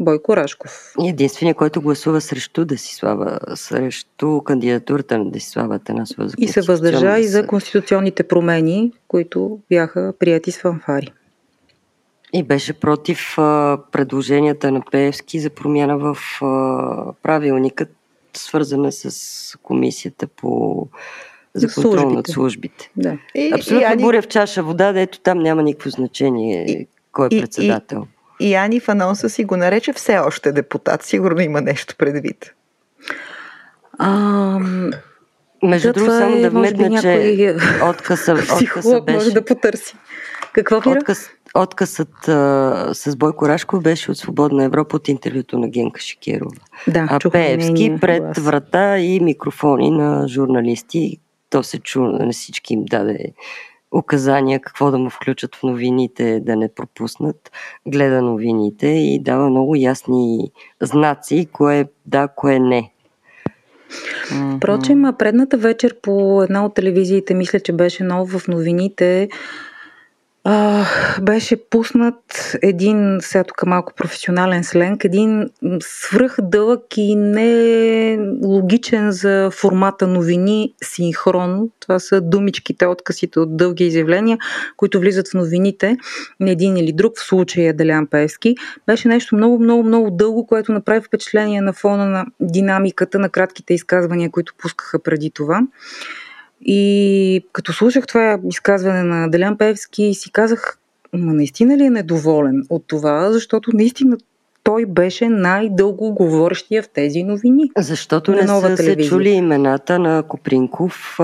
Бойко Рашков. И единственият, който гласува срещу Десислава, срещу кандидатурата на Десислава Атанасова за И се въздържа и за конституционните промени, които бяха прияти с фанфари. И беше против а, предложенията на Пеевски за промяна в а, правилника, свързана с комисията по за контрол над службите. службите. Да. И, Абсолютно и, Ани, буря в чаша вода, дето там няма никакво значение И- кой и- е и- председател. и Ани в анонса си го нарече все още депутат. Сигурно има нещо предвид. А, Между да, другото, само е, да вметна, че някой откъса, откъса беше... може да потърси. Какво Фира? Откъс, откъсът а, с Бойко Рашков беше от Свободна Европа от интервюто на Генка Шикерова. Да, а Пеевски пред глас. врата и микрофони на журналисти. То се чу, на всички им даде указания какво да му включат в новините, да не пропуснат. Гледа новините и дава много ясни знаци, кое да, кое не. Впрочем, предната вечер по една от телевизиите, мисля, че беше ново в новините, а, беше пуснат един, сега тук малко професионален сленг, един свръх дълъг и не логичен за формата новини синхрон. Това са думичките, откъсите от дълги изявления, които влизат в новините на един или друг, в случая Делян Певски. Беше нещо много, много, много дълго, което направи впечатление на фона на динамиката на кратките изказвания, които пускаха преди това. И като слушах това изказване на Делян Певски, си казах, ма наистина ли е недоволен от това, защото наистина той беше най-дълго говорещия в тези новини. Защото на не са се телевизия. чули имената на Копринков,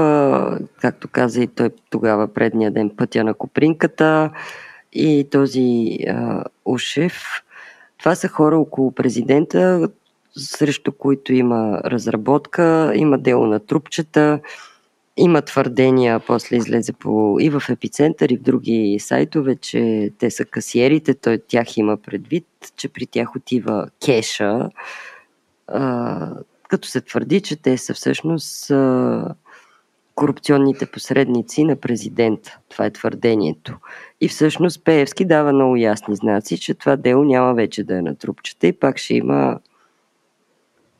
както каза и той тогава предния ден пътя на Копринката и този а, Ушев. Това са хора около президента, срещу които има разработка, има дело на трупчета, има твърдения, после излезе по, и в епицентър, и в други сайтове, че те са касиерите, той тях има предвид, че при тях отива кеша, а, като се твърди, че те са всъщност а, корупционните посредници на президента. Това е твърдението. И всъщност Пеевски дава много ясни знаци, че това дело няма вече да е на трупчета и пак ще има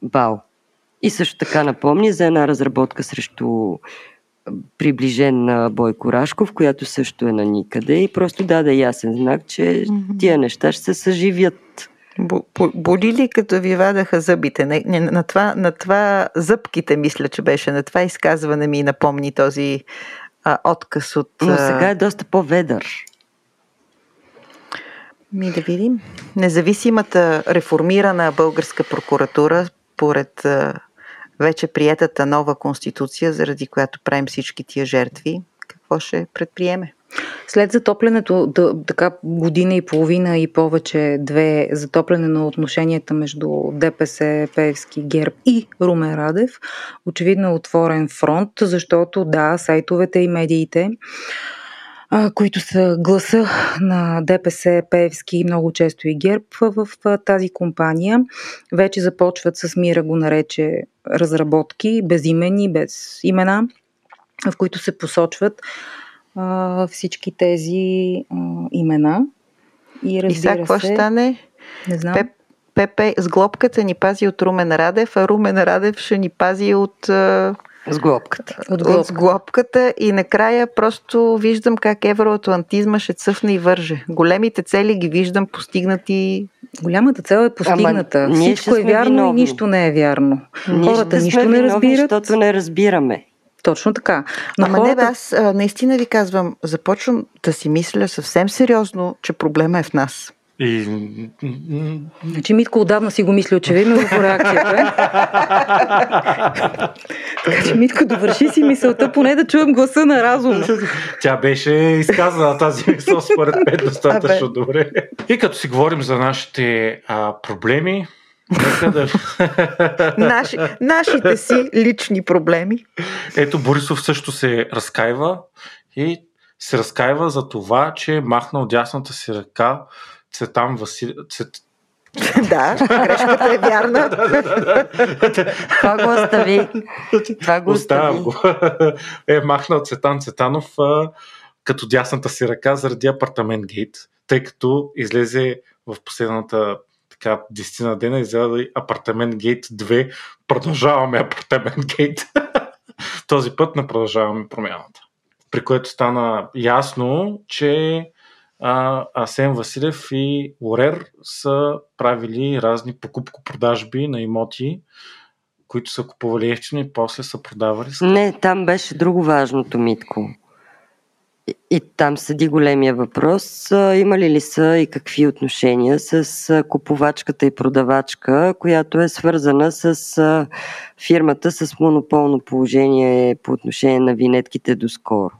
бал. И също така напомни за една разработка срещу приближен на Бойко Рашков, която също е на никъде и просто даде ясен знак, че тия неща ще се съживят. Бо- бо- Боли ли като ви вадаха зъбите? Не, не, на, това, на това зъбките, мисля, че беше. На това изказване ми напомни този а, отказ от... Но сега е доста по-ведър. Ми да видим. Независимата реформирана българска прокуратура, според а, вече приетата нова конституция, заради която правим всички тия жертви, какво ще предприеме? След затоплянето, да, така година и половина и повече, две, затопляне на отношенията между ДПС, Певски, ГЕРБ и Румен Радев, очевидно е отворен фронт, защото да, сайтовете и медиите, а, които са гласа на ДПС, Певски и много често и ГЕРБ в, в тази компания, вече започват с Мира го нарече разработки, безимени, без имена, в които се посочват а, всички тези а, имена. И И разбира сега какво ще стане? не знам. Пеп, Пепе с глобката ни пази от Румен Радев, а Румен Радев ще ни пази от, а, С глобката. От от глобка. глобката и накрая просто виждам как евроатлантизма ще цъфне и върже. Големите цели ги виждам постигнати. Голямата цел е постигната. Ама ние Всичко е вярно виновни. и нищо не е вярно. Ние Хората нищо не виновни, разбират. защото не разбираме. Точно така. Но Ама не, хората... бе, аз а, наистина ви казвам, започвам да си мисля съвсем сериозно, че проблема е в нас. И Значи Митко отдавна си го мисли очевидно по реакцията. така че Митко, довърши си мисълта, поне да чуем гласа на разума. Тя беше изказана тази мисъл според мен достатъчно добре. И като си говорим за нашите а, проблеми, да... Наши, нашите си лични проблеми. Ето Борисов също се разкаива и се разкаива за това, че е махнал дясната си ръка Цветан Васил... Цвет... да, грешката е вярна. Това го остави. Това го остави. го. е махнал Цветан Цветанов а, като дясната си ръка заради апартамент гейт, тъй като излезе в последната така, десетина дена излезе апартамент гейт 2. Продължаваме апартамент гейт. Този път не продължаваме промяната. При което стана ясно, че а, Асен Василев и Лорер са правили разни покупко-продажби на имоти, които са купували ефтино и после са продавали. Не, там беше друго важното, Митко. И, и там седи големия въпрос. А, Имали ли са и какви отношения с а, купувачката и продавачка, която е свързана с а, фирмата с монополно положение по отношение на винетките доскоро?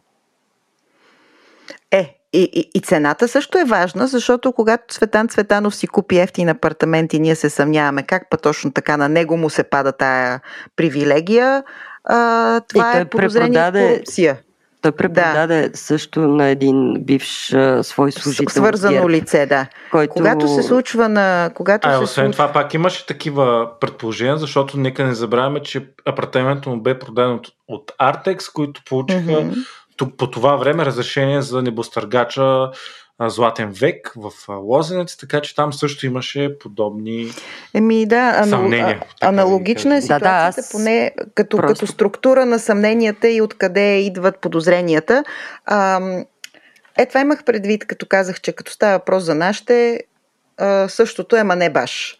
Е, и, и, и цената също е важна, защото когато Цветан Цветанов си купи ефтин апартамент и ние се съмняваме как па точно така на него му се пада тая привилегия, а, това е подозрение в корупция. Той препродаде да. също на един бивш а, свой служител. Свързано лице, да. Който... Когато се случва на... Когато А, се освен случва... това, пак имаше такива предположения, защото нека не забравяме, че апартаментът му бе продаден от, от Artex, които получиха Мгм. Тук, по това време разрешение за небостъргача а, Златен век в а, Лозенец, така че там също имаше подобни... Еми да, анал... Съмнения, а- аналогична е кажем. Да, да, ситуацията, аз поне като, просто- като структура на съмненията и откъде идват подозренията. Ам, е, това имах предвид, като казах, че като става въпрос за нашите, а, същото е, ма не баш.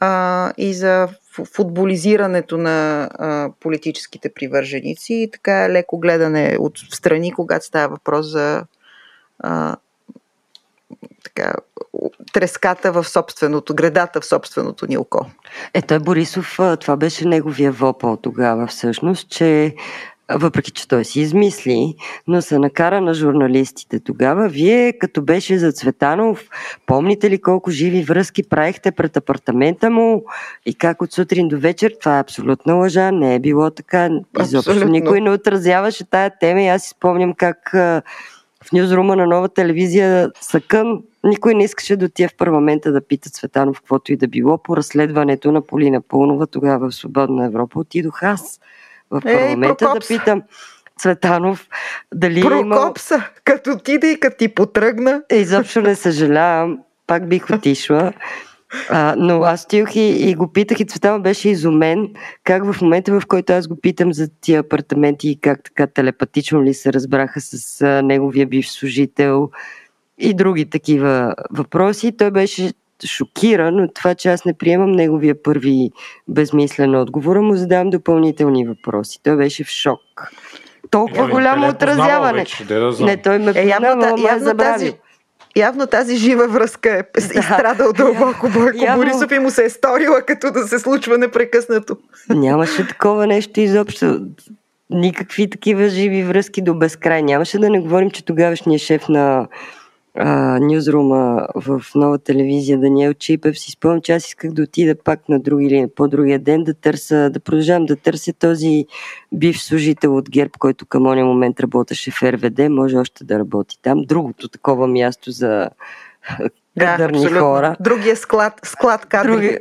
А, и за фу- футболизирането на а, политическите привърженици и така леко гледане от страни, когато става въпрос за а, така, треската в собственото, гредата в собственото ни око. Е, Борисов, това беше неговия вопъл тогава всъщност, че въпреки, че той си измисли, но се накара на журналистите тогава. Вие, като беше за Цветанов, помните ли колко живи връзки правихте пред апартамента му и как от сутрин до вечер? Това е абсолютна лъжа, не е било така. Изобщо Абсолютно. никой не отразяваше тая тема и аз си спомням как в нюзрума на нова телевизия Съкън никой не искаше да отиде в парламента да пита Цветанов каквото и да било по разследването на Полина Пълнова тогава в Свободна Европа. Отидох аз в Ей, парламента да Прокопс. питам Цветанов дали е имал... Прокопса, като отиде и като ти потръгна. Е, Изобщо не съжалявам, пак бих отишла. А, но аз отидох и, и го питах и Цветанов беше изумен как в момента, в който аз го питам за тия апартаменти и как така телепатично ли се разбраха с а, неговия бивш служител и други такива въпроси, той беше шокиран от това, че аз не приемам неговия първи безмислен отговор, а му задавам допълнителни въпроси. Той беше в шок. Толкова Еми, голямо е отразяване. Вече, да. Не, той ме Е, явно, та, явно, забравил. тази, явно тази жива връзка е да. изстрадал дълбоко Бойко Явно- Борисов и му се е сторила като да се случва непрекъснато. Нямаше такова нещо изобщо. Никакви такива живи връзки до безкрай. Нямаше да не говорим, че тогавашният шеф на а, нюзрума в нова телевизия Даниел Чипев си спомням, че аз исках да отида пак на други или по-другия ден да търся, да продължавам да търся този бивш служител от ГЕРБ, който към ония момент работеше в РВД, може още да работи там. Другото такова място за абсолютно. хора. Другия склад, склад кадри. Други...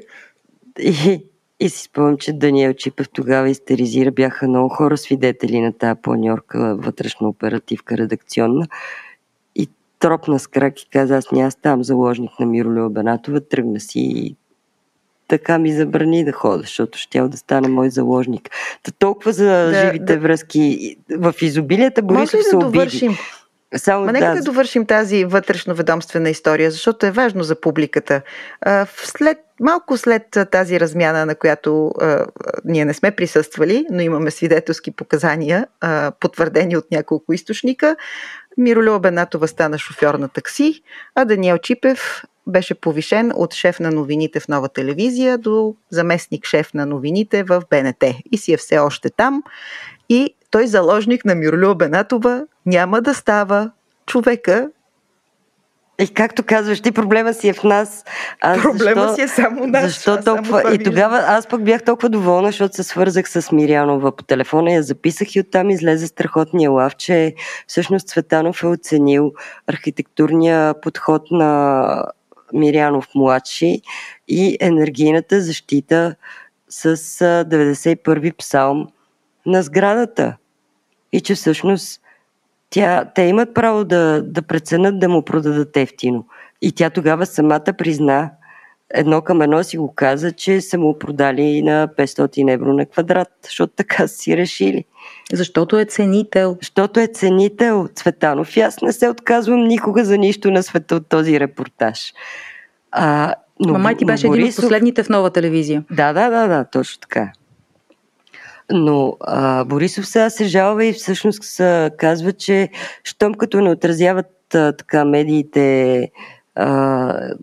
И, и си спомням, че Даниел Чипев тогава истеризира. Бяха много хора свидетели на тази планьорка, вътрешна оперативка, редакционна. Тропна с крак и каза, аз няма ставам заложник на Миролюба Бенатова, тръгна си и така ми забрани да хода, защото щял да стане мой заложник. Та толкова за Да, живите да. връзки. В изобилията Борисов ли се да обиди. довършим? Само Ма нека да, да довършим тази вътрешно-ведомствена история, защото е важно за публиката. След, малко след тази размяна, на която а, ние не сме присъствали, но имаме свидетелски показания, а, потвърдени от няколко източника, Миролюба Бенатова стана шофьор на такси, а Даниел Чипев беше повишен от шеф на новините в нова телевизия до заместник шеф на новините в БНТ. И си е все още там. И той заложник на Миролюба Бенатова няма да става човека. И както казваш, ти проблема си е в нас. Аз Проблема защо, си е само наш. Защо Аз само толкова? това И тогава аз пък бях толкова доволна, защото се свързах с Мирянова по телефона, я записах и оттам излезе страхотния лав, че всъщност Цветанов е оценил архитектурния подход на Мирянов младши и енергийната защита с а, 91-и псалм на сградата. И че всъщност тя, те имат право да, да преценят да му продадат ефтино. И тя тогава самата призна, едно към едно си го каза, че са му продали на 500 евро на квадрат, защото така си решили. Защото е ценител. Защото е ценител Цветанов и аз не се отказвам никога за нищо на света от този репортаж. А, но, май ти но беше един от Борисов- последните в нова телевизия. Да, да, да, да, точно така. Но а, Борисов сега се жалва и всъщност казва, че щом като не отразяват а, така медиите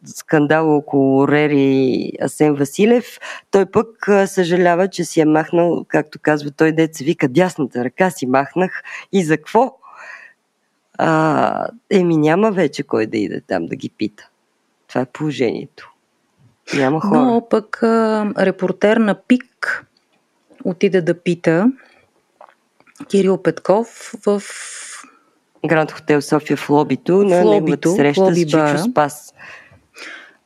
скандал около Рери Асен Василев, той пък съжалява, че си е махнал, както казва той, деца вика, дясната ръка си махнах и за какво? А, еми няма вече кой да иде там да ги пита. Това е положението. Няма хора. Но пък а, репортер на ПИК отиде да пита Кирил Петков в Гранд Хотел София в лобито на В неговата лобито, в среща лоби с Чичо. Спас.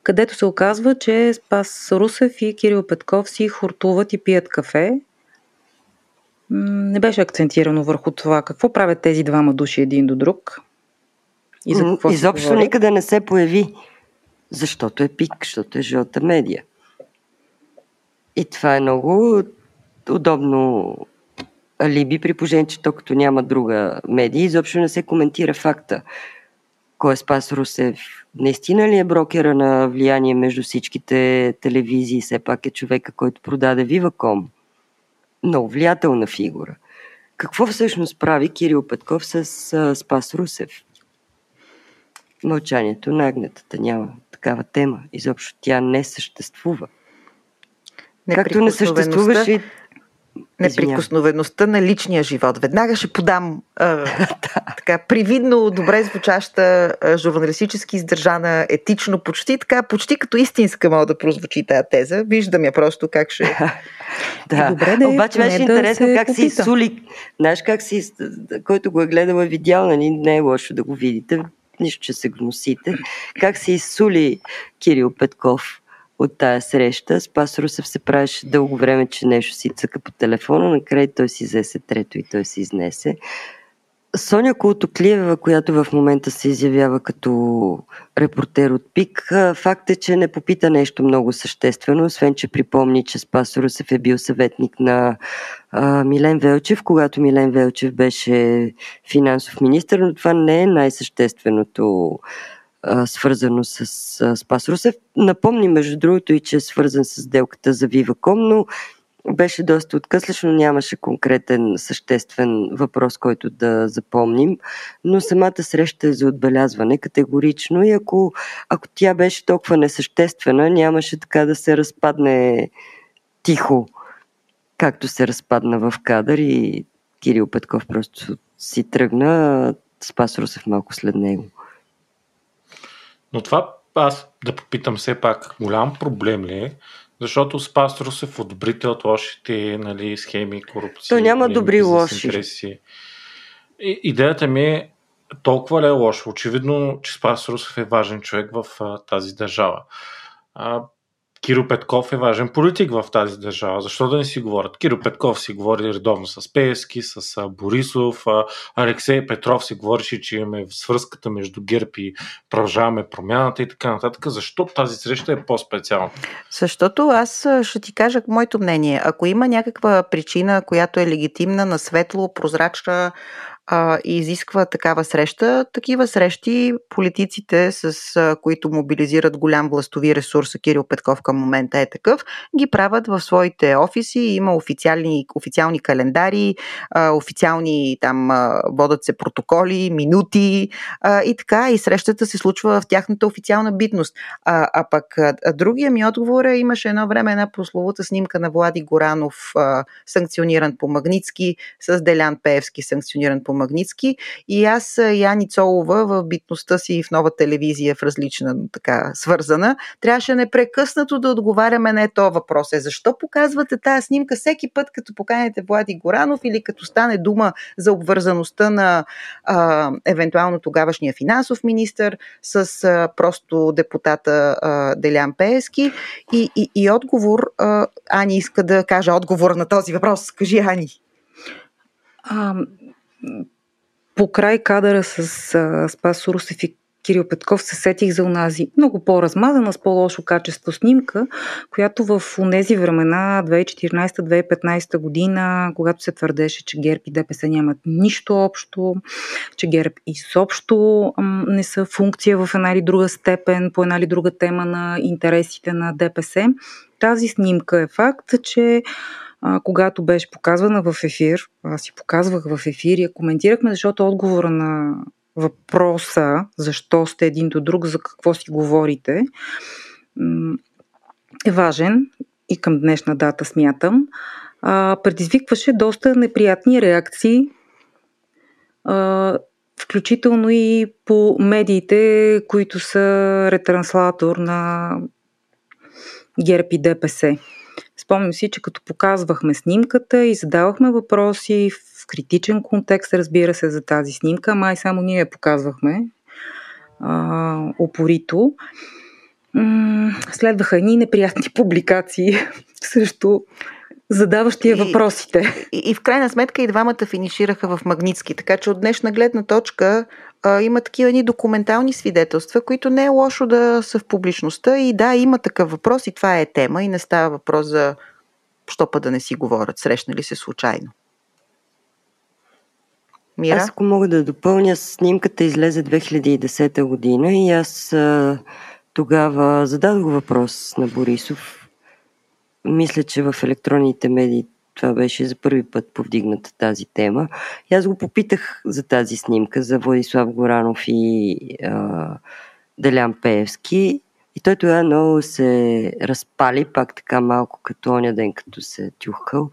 където се оказва, че Спас Русев и Кирил Петков си хортуват и пият кафе. Не беше акцентирано върху това какво правят тези двама души един до друг. И за какво Изобщо никъде не се появи. Защото е пик, защото е жълта медия. И това е много удобно алиби, при положение, че то като няма друга медия, изобщо не се коментира факта. Кой е Спас Русев? Наистина ли е брокера на влияние между всичките телевизии? Все пак е човека, който продаде Виваком. Много влиятелна фигура. Какво всъщност прави Кирил Петков с а, Спас Русев? Мълчанието на агнетата няма такава тема. Изобщо тя не съществува. Както не съществуваше и неприкосновеността на личния живот. Веднага ще подам а, така привидно, добре звучаща, а, журналистически издържана, етично, почти така, почти като истинска мога да прозвучи тази теза. Виждам я просто как ще... Да, Е, добре да е, обаче беше да интересно се как се попита. изсули. Знаеш как си, който го е гледал е видял, нали? не е лошо да го видите, нищо, че се гносите. Как се изсули Кирил Петков от тая среща. Спас Русев се правеше дълго време, че нещо си цъка по телефона, накрая той си взе трето и той се изнесе. Соня Култоклиева, която в момента се изявява като репортер от ПИК, факт е, че не попита нещо много съществено, освен че припомни, че Спас Русев е бил съветник на а, Милен Велчев, когато Милен Велчев беше финансов министр, но това не е най-същественото свързано с а, Спас Русев. Напомни, между другото, и че е свързан с сделката за Виваком, но беше доста откъслечно, нямаше конкретен съществен въпрос, който да запомним, но самата среща е за отбелязване категорично и ако, ако тя беше толкова несъществена, нямаше така да се разпадне тихо, както се разпадна в кадър и Кирил Петков просто си тръгна, Спас Русев малко след него. Но това аз да попитам все пак, голям проблем ли е? Защото Спас Русев одобрител от лошите нали, схеми, корупции. То няма добри лоши. интереси. И, идеята ми е толкова ли е лошо? Очевидно, че Спас Русев е важен човек в а, тази държава. А, Киро Петков е важен политик в тази държава. Защо да не си говорят? Киро Петков си говори редовно с Пеевски, с Борисов, Алексей Петров си говореше, че имаме свръзката между ГЕРБ и продължаваме промяната и така нататък. Защо тази среща е по-специална? Защото аз ще ти кажа моето мнение. Ако има някаква причина, която е легитимна, на светло, прозрачна а, и изисква такава среща, такива срещи политиците, с а, които мобилизират голям властови ресурс, Кирил Петков към момента е такъв, ги правят в своите офиси. Има официални, официални календари, а, официални там а, водят се протоколи, минути а, и така. И срещата се случва в тяхната официална битност. А, а пък а другия ми отговор е, имаше едно време една прословута снимка на Влади Горанов, а, санкциониран по Магницки, с Делян Пеевски, санкциониран по Магницки. И аз, Яни Цолова, в битността си в нова телевизия, в различна така свързана, трябваше непрекъснато да отговаряме на този въпрос. Е, защо показвате тази снимка всеки път, като поканете Влади Горанов или като стане дума за обвързаността на а, евентуално тогавашния финансов министр с а, просто депутата а, Делян Пеевски? И, и, и отговор, а, Ани иска да каже отговор на този въпрос. Кажи, Ани. По край кадъра с а, Спас Русев и Кирил Петков се сетих за онази много по-размазана, с по-лошо качество снимка, която в тези времена, 2014-2015 година, когато се твърдеше, че ГЕРБ и ДПС нямат нищо общо, че ГЕРБ изобщо не са функция в една или друга степен, по една или друга тема на интересите на ДПС. Тази снимка е факт, че а, когато беше показвана в ефир, аз си показвах в ефир и я коментирахме, защото отговора на въпроса, защо сте един до друг, за какво си говорите, е важен и към днешна дата смятам. А, предизвикваше доста неприятни реакции, а, включително и по медиите, които са ретранслатор на ГЕРБ и ДПС. Спомням си, че като показвахме снимката и задавахме въпроси в критичен контекст, разбира се, за тази снимка, май само ние я показвахме а, опорито. Следваха едни неприятни публикации също задаващия и, въпросите. И, и в крайна сметка и двамата финишираха в Магницки, така че от днешна гледна точка има такива ни документални свидетелства, които не е лошо да са в публичността и да, има такъв въпрос и това е тема и не става въпрос за що да не си говорят, срещнали се случайно. Мира? Аз ако мога да допълня, снимката излезе 2010 година и аз а, тогава зададох въпрос на Борисов. Мисля, че в електронните медии това беше за първи път повдигната тази тема. И аз го попитах за тази снимка, за Владислав Горанов и а, Делян Пеевски. И той тогава много се разпали, пак така малко като оня ден, като се тюхкал.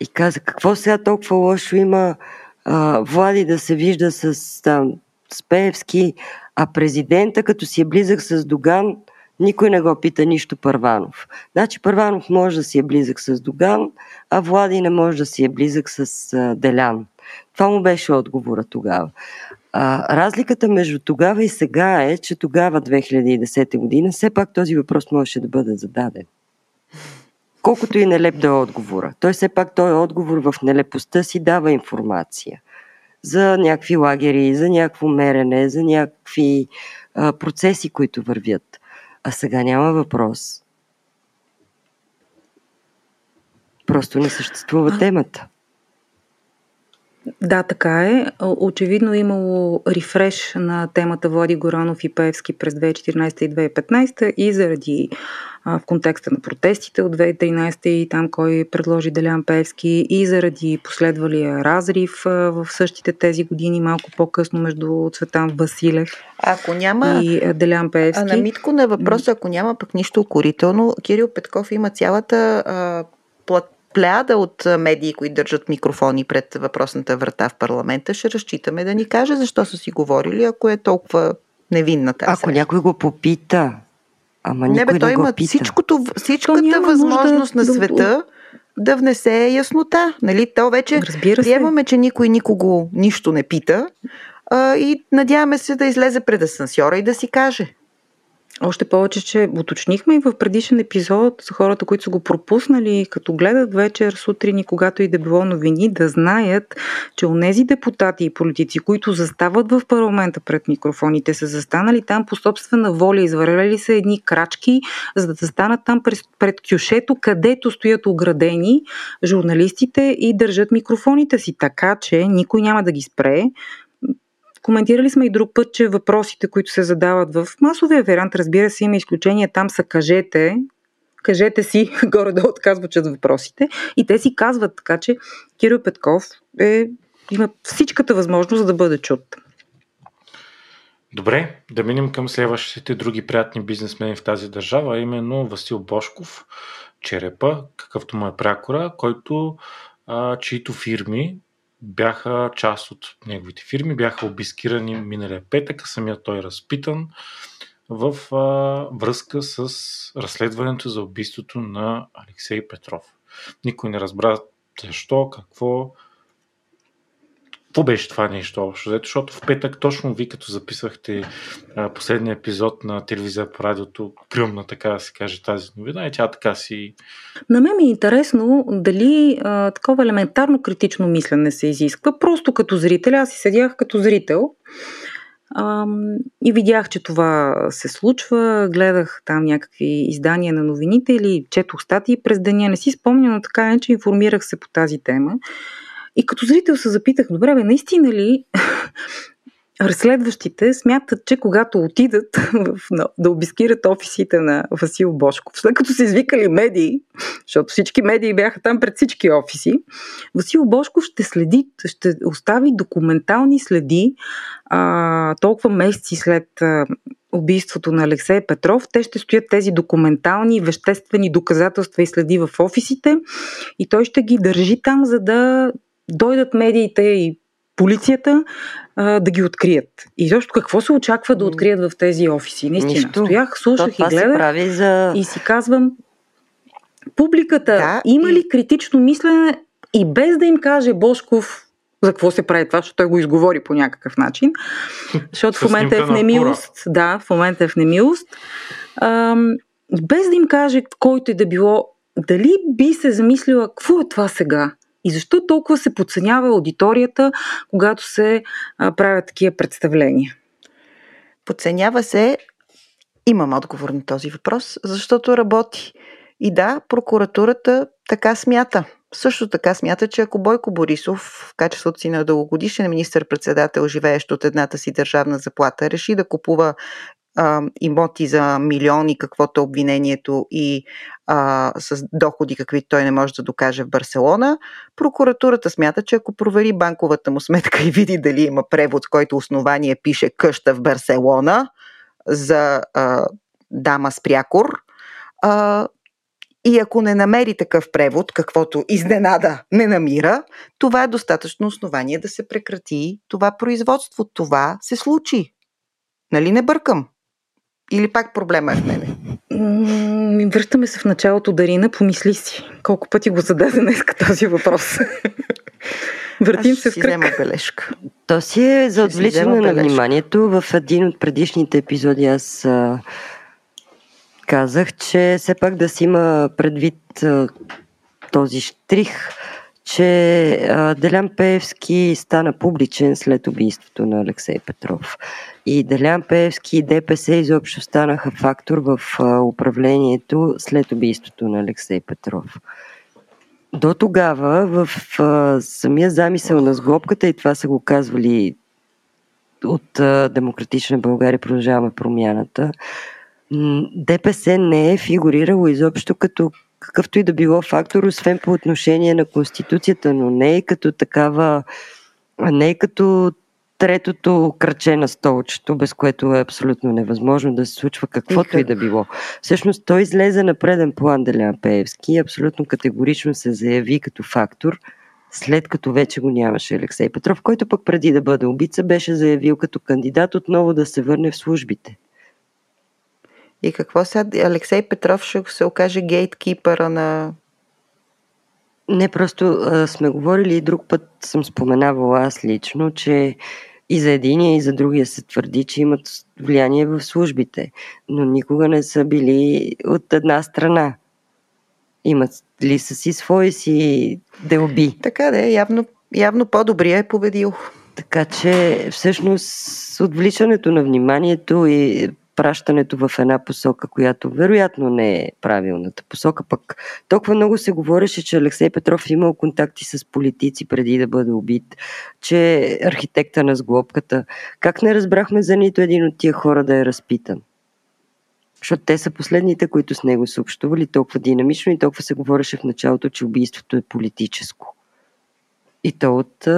И каза, какво сега толкова лошо има а, Влади да се вижда с, там, с Пеевски, а президента, като си е близък с Доган, никой не го пита нищо Първанов. Значи Първанов може да си е близък с Доган, а Влади не може да си е близък с а, Делян. Това му беше отговора тогава. А, разликата между тогава и сега е, че тогава, 2010 година, все пак този въпрос можеше да бъде зададен. Колкото и нелеп да е отговора. Той все пак той е отговор в нелепостта си дава информация за някакви лагери, за някакво мерене, за някакви а, процеси, които вървят. А сега няма въпрос. Просто не съществува темата. Да, така е. Очевидно е имало рефреш на темата Влади Горанов и Певски през 2014 и 2015 и заради в контекста на протестите от 2013 и там кой предложи Делян Певски и заради последвалия разрив в същите тези години, малко по-късно между Цветан Василев ако няма, и Делян Певски. А на Митко на въпроса, ако няма пък нищо укорително, Кирил Петков има цялата а, плат плеяда от медии, които държат микрофони пред въпросната врата в парламента, ще разчитаме да ни каже защо са си говорили, ако е толкова невинна тази Ако някой го попита, ама никой не, бе, той го има пита. всичкото, всичката възможност да, на света да, внесе яснота. Нали? То вече приемаме, че никой никого нищо не пита а, и надяваме се да излезе пред асансьора и да си каже. Още повече, че уточнихме и в предишен епизод за хората, които са го пропуснали, като гледат вечер, сутрин и когато и да било новини, да знаят, че онези депутати и политици, които застават в парламента пред микрофоните, са застанали там по собствена воля, извървели са едни крачки, за да застанат там пред, пред кюшето, където стоят оградени журналистите и държат микрофоните си, така че никой няма да ги спре, Коментирали сме и друг път, че въпросите, които се задават в масовия вариант, разбира се, има изключения, там са кажете, кажете си, горе-долу така звучат въпросите, и те си казват, така че Кирил Петков е, има всичката възможност за да бъде чут. Добре, да минем към следващите други приятни бизнесмени в тази държава, а именно Васил Бошков, Черепа, какъвто му е прякора, който, а, чието фирми бяха част от неговите фирми, бяха обискирани миналия петък, а самия той е разпитан в а, връзка с разследването за убийството на Алексей Петров. Никой не разбра защо, какво, какво беше това нещо общо? Защото в петък, точно ви като записвахте а, последния епизод на телевизия по радиото, гръмна така да се каже тази новина и тя така си... На мен ми е интересно дали а, такова елементарно критично мислене се изисква. Просто като зрител, аз си седях като зрител и видях, че това се случва. Гледах там някакви издания на новините или четох статии през деня. Не си спомням, но така е, че информирах се по тази тема. И като зрител се запитах, добре, бе, наистина ли разследващите смятат, че когато отидат да обискират офисите на Васил Бошков, след като са извикали медии, защото всички медии бяха там пред всички офиси, Васил Бошков ще следи, ще остави документални следи а, толкова месеци след а, убийството на Алексей Петров. Те ще стоят тези документални, веществени доказателства и следи в офисите и той ще ги държи там, за да дойдат медиите и полицията а, да ги открият. И защо какво се очаква да открият в тези офиси? Наистина, Нищо. стоях, слушах То и гледах прави за... и си казвам, публиката Да, има и- ли критично мислене и без да им каже Бошков за какво се прави това, защото той го изговори по някакъв начин, защото в момента е в немилост. Да, в момента е в немилост. Ам, без да им каже който и да било, дали би се замислила какво е това сега? И защо толкова се подценява аудиторията, когато се правят такива представления? Подценява се. Имам отговор на този въпрос, защото работи. И да, прокуратурата така смята. Също така смята, че ако Бойко Борисов, в качеството си на дългогодишен министър-председател, живеещ от едната си държавна заплата, реши да купува а, имоти за милиони, каквото е обвинението и а, с доходи, каквито той не може да докаже в Барселона, прокуратурата смята, че ако провери банковата му сметка и види дали има превод, който основание пише къща в Барселона за а, дама с прякор, а, и ако не намери такъв превод, каквото изненада не намира, това е достатъчно основание да се прекрати това производство. Това се случи. Нали не бъркам? Или пак проблема е в мене? Връщаме се в началото, Дарина, помисли си. Колко пъти го зададе днес този въпрос. Въртим Аз се в кръг. взема бележка. То си е за отвличане на вниманието. В един от предишните епизоди аз а, казах, че все пак да си има предвид а, този штрих, че а, Делян Пеевски стана публичен след убийството на Алексей Петров. И Делян Пеевски и ДПС изобщо станаха фактор в управлението след убийството на Алексей Петров. До тогава в самия замисъл на сглобката, и това са го казвали от Демократична България, продължаваме промяната, ДПС не е фигурирало изобщо като какъвто и да било фактор, освен по отношение на Конституцията, но не е като такава, не е като третото кръче на столчето, без което е абсолютно невъзможно да се случва каквото и да било. Всъщност той излезе на преден план Делян Пеевски и абсолютно категорично се заяви като фактор, след като вече го нямаше Алексей Петров, който пък преди да бъде убица беше заявил като кандидат отново да се върне в службите. И какво сега? Алексей Петров ще се окаже гейткипъра на... Не, просто а, сме говорили и друг път съм споменавала аз лично, че и за единия и за другия се твърди, че имат влияние в службите, но никога не са били от една страна. Имат ли са си свои си делби. Така да е, явно, явно по-добрия е победил. Така че всъщност отвличането на вниманието и пращането в една посока, която вероятно не е правилната посока, пък толкова много се говореше, че Алексей Петров имал контакти с политици преди да бъде убит, че е архитекта на сглобката. Как не разбрахме за нито един от тия хора да е разпитан? Защото те са последните, които с него са общували толкова динамично и толкова се говореше в началото, че убийството е политическо. И то от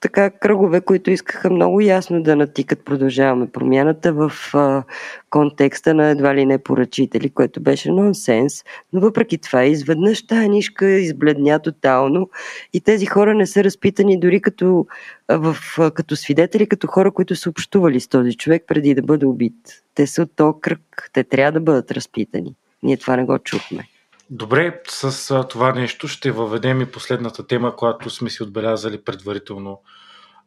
така кръгове, които искаха много ясно да натикат продължаваме промяната в а, контекста на едва ли не поръчители, което беше нонсенс, но въпреки това изведнъж тая нишка избледня тотално и тези хора не са разпитани дори като, в, а, като свидетели, като хора, които са общували с този човек преди да бъде убит. Те са от този кръг, те трябва да бъдат разпитани. Ние това не го чухме. Добре, с това нещо ще въведем и последната тема, която сме си отбелязали предварително,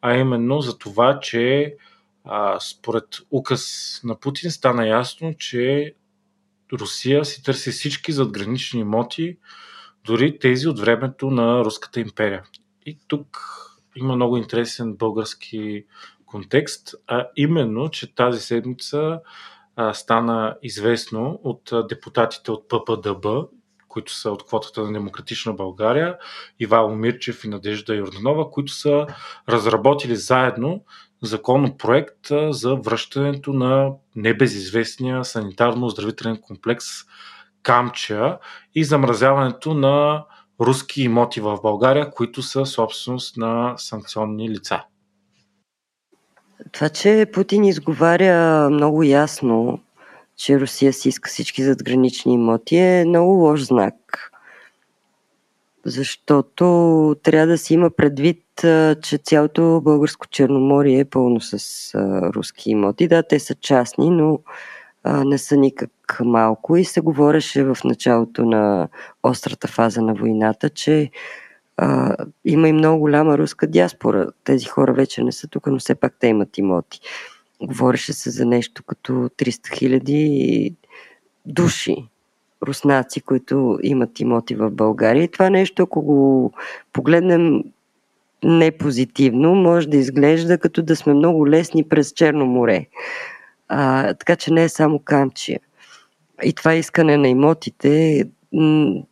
а именно за това, че а, според указ на Путин стана ясно, че Русия си търси всички задгранични имоти, дори тези от времето на Руската империя. И тук има много интересен български контекст, а именно, че тази седмица а, стана известно от депутатите от ППДБ, които са от квотата на Демократична България, Ивало Мирчев и Надежда Йорданова, които са разработили заедно законопроект за връщането на небезизвестния санитарно-оздравителен комплекс Камча и замразяването на руски имоти в България, които са собственост на санкционни лица. Това, че Путин изговаря много ясно, че Русия си иска всички задгранични имоти е много лош знак. Защото трябва да си има предвид, че цялото българско Черноморие е пълно с руски имоти. Да, те са частни, но не са никак малко и се говореше в началото на острата фаза на войната, че има и много голяма руска диаспора. Тези хора вече не са тук, но все пак те имат имоти. Говореше се за нещо като 300 хиляди души руснаци, които имат имоти в България. И това нещо, ако го погледнем не позитивно, може да изглежда като да сме много лесни през Черно море. А, така че не е само Камчия. И това искане на имотите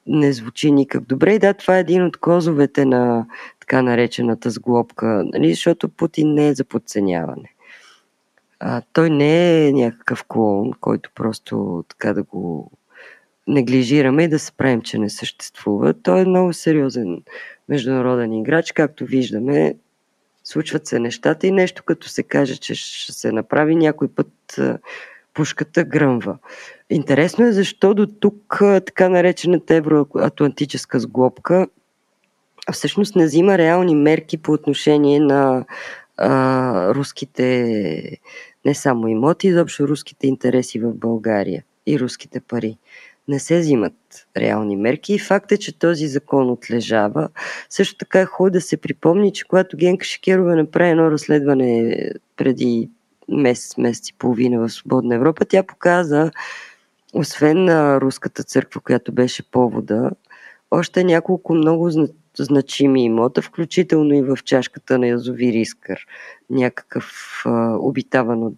не звучи никак добре. И да, това е един от козовете на така наречената сглобка, нали? защото Путин не е за подценяване. А, той не е някакъв клон, който просто така да го неглижираме и да се правим, че не съществува. Той е много сериозен международен играч, както виждаме. Случват се нещата и нещо като се каже, че ще се направи, някой път пушката гръмва. Интересно е защо до тук така наречената евроатлантическа сглобка всъщност не взима реални мерки по отношение на а, руските, не само имоти, изобщо руските интереси в България и руските пари. Не се взимат реални мерки и факт е, че този закон отлежава. Също така е хубаво да се припомни, че когато Генка Шикерова направи едно разследване преди месец, месец и половина в Свободна Европа, тя показа, освен на руската църква, която беше повода, още няколко много значими имота, включително и в чашката на Язовир Искър. Някакъв а, обитаван от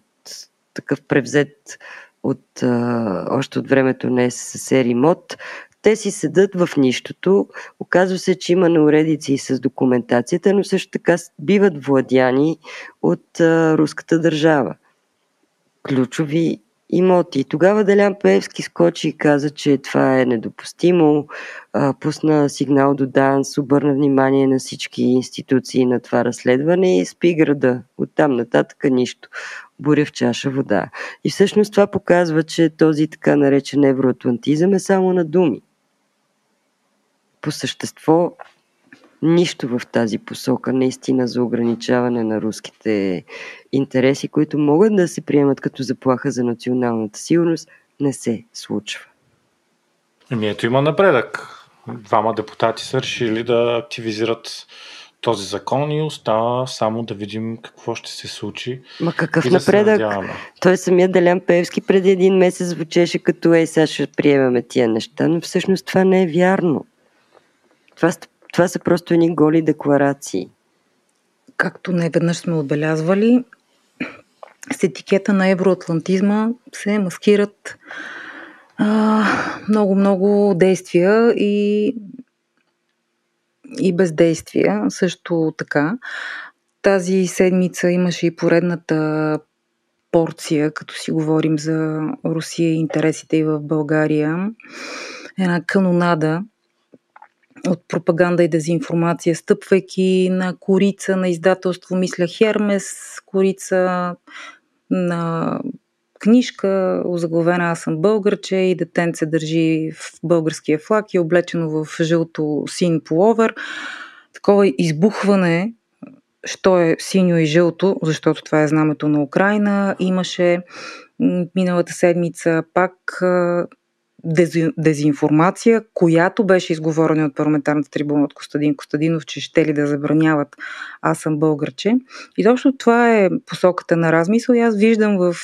такъв превзет от, а, още от времето на СССР имот. Те си седат в нищото. Оказва се, че има неуредици и с документацията, но също така биват владяни от а, руската държава. Ключови имоти. Тогава Делян Пеевски скочи и каза, че това е недопустимо. Пусна сигнал до ДАНС, обърна внимание на всички институции на това разследване и спи града. Оттам нататък нищо. Буря в чаша вода. И всъщност това показва, че този така наречен евроатлантизъм е само на думи. По същество нищо в тази посока, наистина за ограничаване на руските интереси, които могат да се приемат като заплаха за националната сигурност, не се случва. Ами ето има напредък. Двама депутати са решили да активизират този закон и остава само да видим какво ще се случи. Ма какъв напредък? Да Той самият Делян Певски преди един месец звучеше като ей, сега ще приемаме тия неща, но всъщност това не е вярно. Това това са просто едни голи декларации. Както не веднъж сме отбелязвали, с етикета на евроатлантизма се маскират много-много действия и, и бездействия също така. Тази седмица имаше и поредната порция, като си говорим за Русия и интересите и в България. Една канонада от пропаганда и дезинформация, стъпвайки на корица на издателство, мисля, Хермес, корица на книжка, озаглавена Аз съм българче и детенце държи в българския флаг и облечено в жълто син половер. Такова избухване, що е синьо и жълто, защото това е знамето на Украина. Имаше миналата седмица пак дезинформация, която беше изговорена от парламентарната трибуна от Костадин Костадинов, че ще ли да забраняват аз съм българче. И точно това е посоката на размисъл и аз виждам в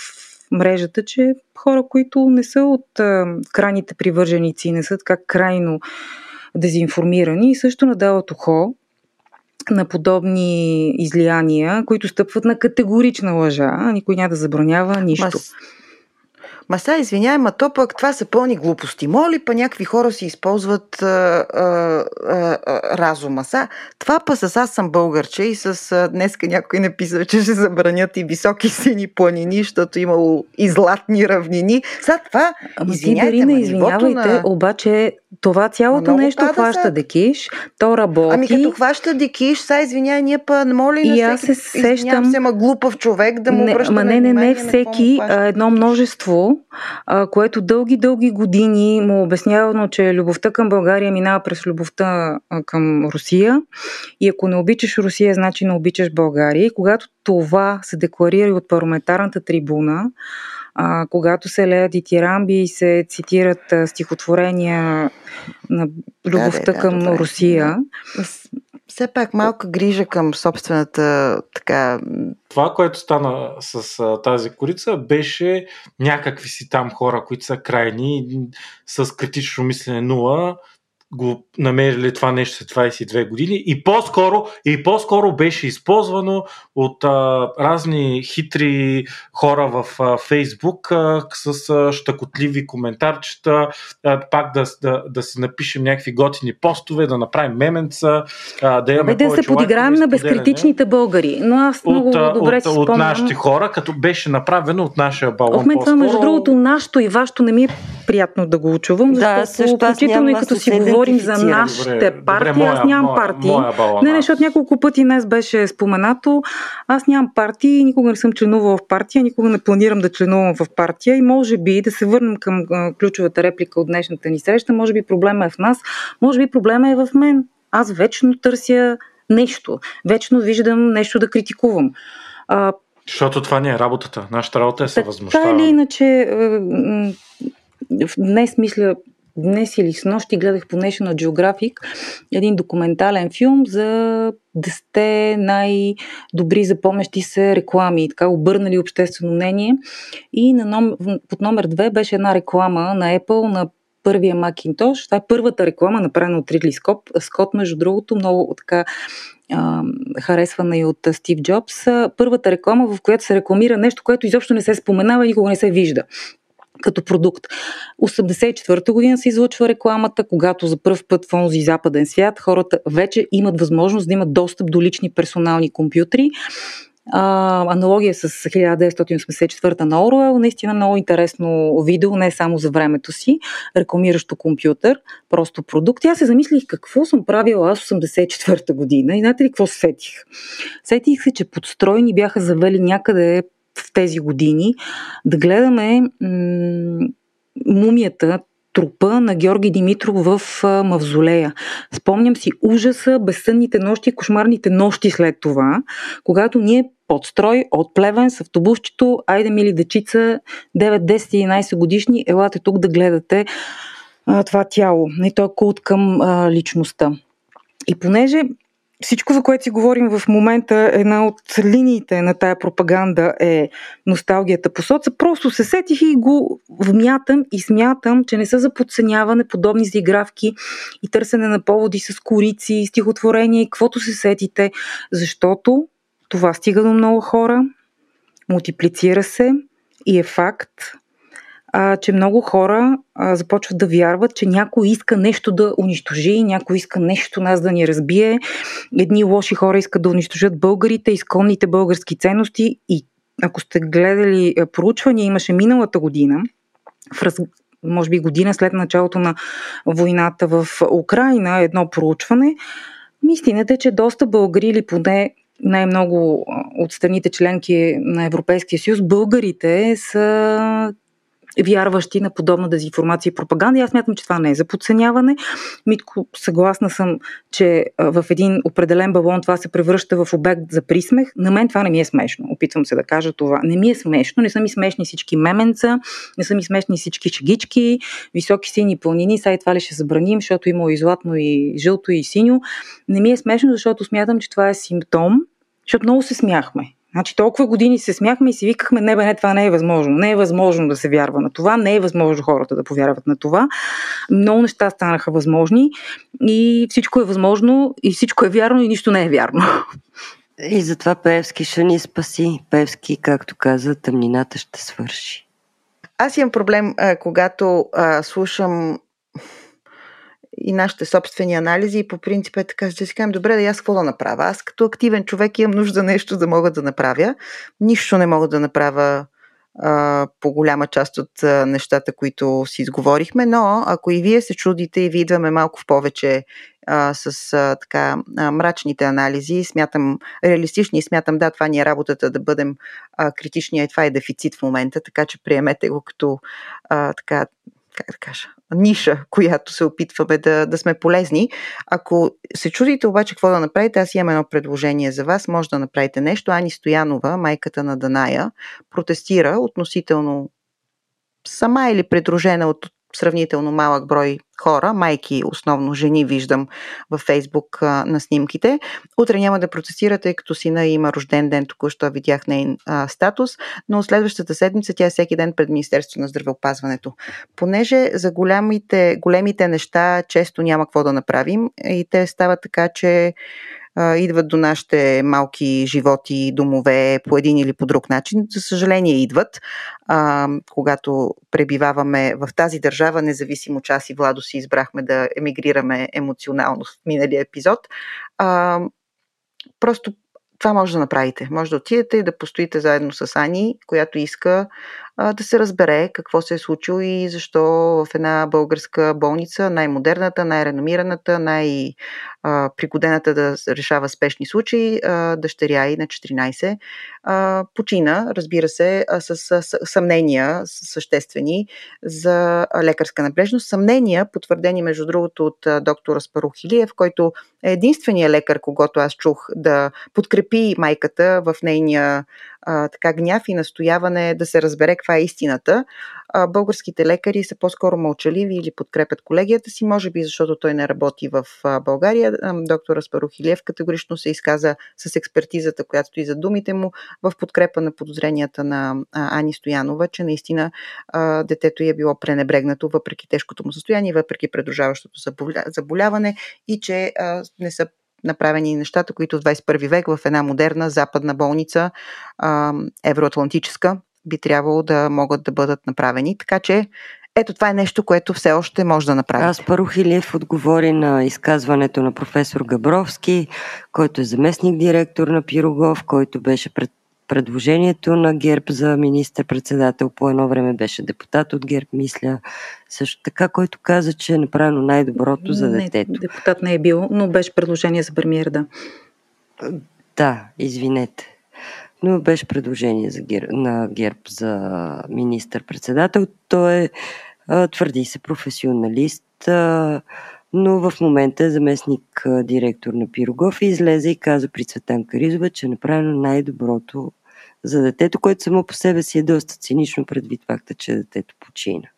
мрежата, че хора, които не са от а, крайните привърженици, не са така крайно дезинформирани и също надават ухо на подобни излияния, които стъпват на категорична лъжа. Никой няма да забранява нищо. Ма сега, извиняй, ма то пък това са пълни глупости. Моли па някакви хора си използват а, а, а, разума. Са, това па с аз съм българче и с а, днеска някой написал, че ще забранят и високи сини планини, защото имало и златни равнини. Са, това, Ама ти, извиняйте, Дарина, ма, извинявайте, на... обаче това цялото Много нещо хваща декиш, то работи. Ами като хваща дикиш, са, извиняй, ние па не моли И на аз се сещам- се, ма глупав човек да му не, ма не, не, не всеки, а едно множество, а, което дълги, дълги години му обяснявано, че любовта към България минава през любовта а, към Русия. И ако не обичаш Русия, значи не обичаш България. И когато това се декларира и от парламентарната трибуна, а, когато се леят и тирамби и се цитират а, стихотворения на любовта да, към добре. Русия, С- Все пак малка грижа към собствената така... Това, което стана с а, тази корица, беше някакви си там хора, които са крайни, с критично мислене нула, го намерили това нещо след 22 години и по-скоро, и по-скоро беше използвано от а, разни хитри хора в а, Фейсбук а, с а, щакотливи коментарчета, а, пак да, да, да си напишем някакви готини постове, да направим меменца, а, да имаме Бе, да се подиграем на безкритичните българи. Но аз много от, а, добре от, си от спомням. нашите хора, като беше направено от нашия балон. Ох, мен това, между другото, нашето и вашето не ми е приятно да го чувам, Да, защото аз включително и като аз си говорим за нашите Добре, партии, добре, аз моя- нямам моя- партии. моя не, не, аз. защото няколко пъти днес беше споменато. Аз нямам партии, никога не съм членувала в партия, никога не планирам да членувам в партия и може би да се върнем към а, ключовата реплика от днешната ни среща, може би проблема е в нас, може би проблема е в мен. Аз вечно търся нещо, вечно виждам нещо да критикувам. А, Защото това не е работата. Нашата работа е да се така или иначе, е, днес мисля, днес или с нощи гледах по National Geographic един документален филм за десте най-добри запомнящи се реклами, така обърнали обществено мнение. И на ном, под номер две беше една реклама на Apple на първия Macintosh. Това е първата реклама, направена от Ридли Скот, Скот между другото, много така харесвана и от Стив Джобс. Първата реклама, в която се рекламира нещо, което изобщо не се споменава и никога не се вижда като продукт. 84-та година се излъчва рекламата, когато за първ път в онзи западен свят хората вече имат възможност да имат достъп до лични персонални компютри. А, аналогия с 1984 на Оруел, наистина много интересно видео, не само за времето си, рекламиращо компютър, просто продукт. Аз се замислих какво съм правила аз 84 година и знаете ли какво се сетих? Сетих се, че подстройни бяха завели някъде в тези години да гледаме м- мумията, трупа на Георги Димитров в мавзолея. Спомням си ужаса, безсънните нощи, кошмарните нощи след това, когато ние под строй, от плевен с автобусчето, айде мили дечица, 9, 10, 11 годишни, елате тук да гледате а, това тяло. И то е култ към а, личността. И понеже всичко, за което си говорим в момента, една от линиите на тая пропаганда е носталгията по соца. Просто се сетих и го вмятам и смятам, че не са за подценяване подобни заигравки и търсене на поводи с корици, стихотворения и каквото се сетите, защото това стига до много хора, мултиплицира се и е факт, а, че много хора а, започват да вярват, че някой иска нещо да унищожи, някой иска нещо нас да ни разбие. Едни лоши хора искат да унищожат българите, изконните български ценности и ако сте гледали проучвания, имаше миналата година, в раз... може би година след началото на войната в Украина, едно проучване. Истината е, че доста българи или поне най-много от страните членки на Европейския съюз, българите са вярващи на подобна дезинформация и пропаганда. И аз мятам, че това не е за подценяване. Митко, съгласна съм, че в един определен балон това се превръща в обект за присмех. На мен това не ми е смешно. Опитвам се да кажа това. Не ми е смешно. Не са ми смешни всички меменца, не са ми смешни всички шегички, високи сини пълнини. Сега и това ли ще забраним, защото има и златно, и жълто, и синьо. Не ми е смешно, защото смятам, че това е симптом, защото много се смяхме. Значи толкова години се смяхме и си викахме, не бе, не, това не е възможно. Не е възможно да се вярва на това, не е възможно хората да повярват на това. Много неща станаха възможни и всичко е възможно и всичко е вярно и нищо не е вярно. И затова Певски ще ни спаси. Певски, както каза, тъмнината ще свърши. Аз имам проблем, а, когато а, слушам и нашите собствени анализи и по принцип е така, че си кажем, добре, да аз какво да направя? Аз като активен човек имам нужда нещо да мога да направя. Нищо не мога да направя а, по голяма част от а, нещата, които си изговорихме, но ако и вие се чудите и ви идваме малко в повече с а, така а, мрачните анализи, смятам реалистични и смятам, да, това ни е работата да бъдем а, критични, и това е дефицит в момента, така че приемете го като а, така как да кажа, ниша, която се опитваме да, да сме полезни. Ако се чудите обаче какво да направите, аз имам едно предложение за вас. Може да направите нещо. Ани Стоянова, майката на Даная, протестира относително сама или придружена от сравнително малък брой хора, майки, основно жени, виждам във Фейсбук а, на снимките. Утре няма да протестира, тъй като сина има рожден ден, току-що видях нейн статус, но следващата седмица тя е всеки ден пред Министерството на здравеопазването. Понеже за големите, големите неща често няма какво да направим и те стават така, че идват до нашите малки животи, домове по един или по друг начин. За съжаление идват, а, когато пребиваваме в тази държава, независимо че аз и Владо си избрахме да емигрираме емоционално в миналия епизод. А, просто това може да направите. Може да отидете и да постоите заедно с Ани, която иска да се разбере какво се е случило и защо в една българска болница, най-модерната, най-реномираната, най-пригодената да решава спешни случаи, дъщеря и на 14 а, почина, разбира се, с, съмнения съществени за лекарска наблежност. Съмнения, потвърдени между другото от доктор Аспарухилиев, който е единствения лекар, когато аз чух да подкрепи майката в нейния така гняв и настояване да се разбере каква е истината. Българските лекари са по-скоро мълчаливи или подкрепят колегията си, може би защото той не работи в България. Доктор Аспарухилиев категорично се изказа с експертизата, която и за думите му в подкрепа на подозренията на Ани Стоянова, че наистина детето й е било пренебрегнато въпреки тежкото му състояние, въпреки предружаващото заболяване и че не са направени нещата, които в 21 век в една модерна западна болница, евроатлантическа, би трябвало да могат да бъдат направени. Така че ето това е нещо, което все още може да направи. Аз Парухилиев отговори на изказването на професор Габровски, който е заместник директор на Пирогов, който беше пред предложението на ГЕРБ за министър-председател по едно време беше депутат от ГЕРБ, мисля. Също така, който каза, че е направено най-доброто за детето. Не, депутат не е бил, но беше предложение за премиер, да. Да, извинете. Но беше предложение за гер... на ГЕРБ за министър-председател. Той е, твърди се, професионалист, но в момента е заместник директор на Пирогов и излезе и каза при Цветан Каризова, че е направено най-доброто за детето, което само по себе си е доста цинично предвид факта, че детето почина.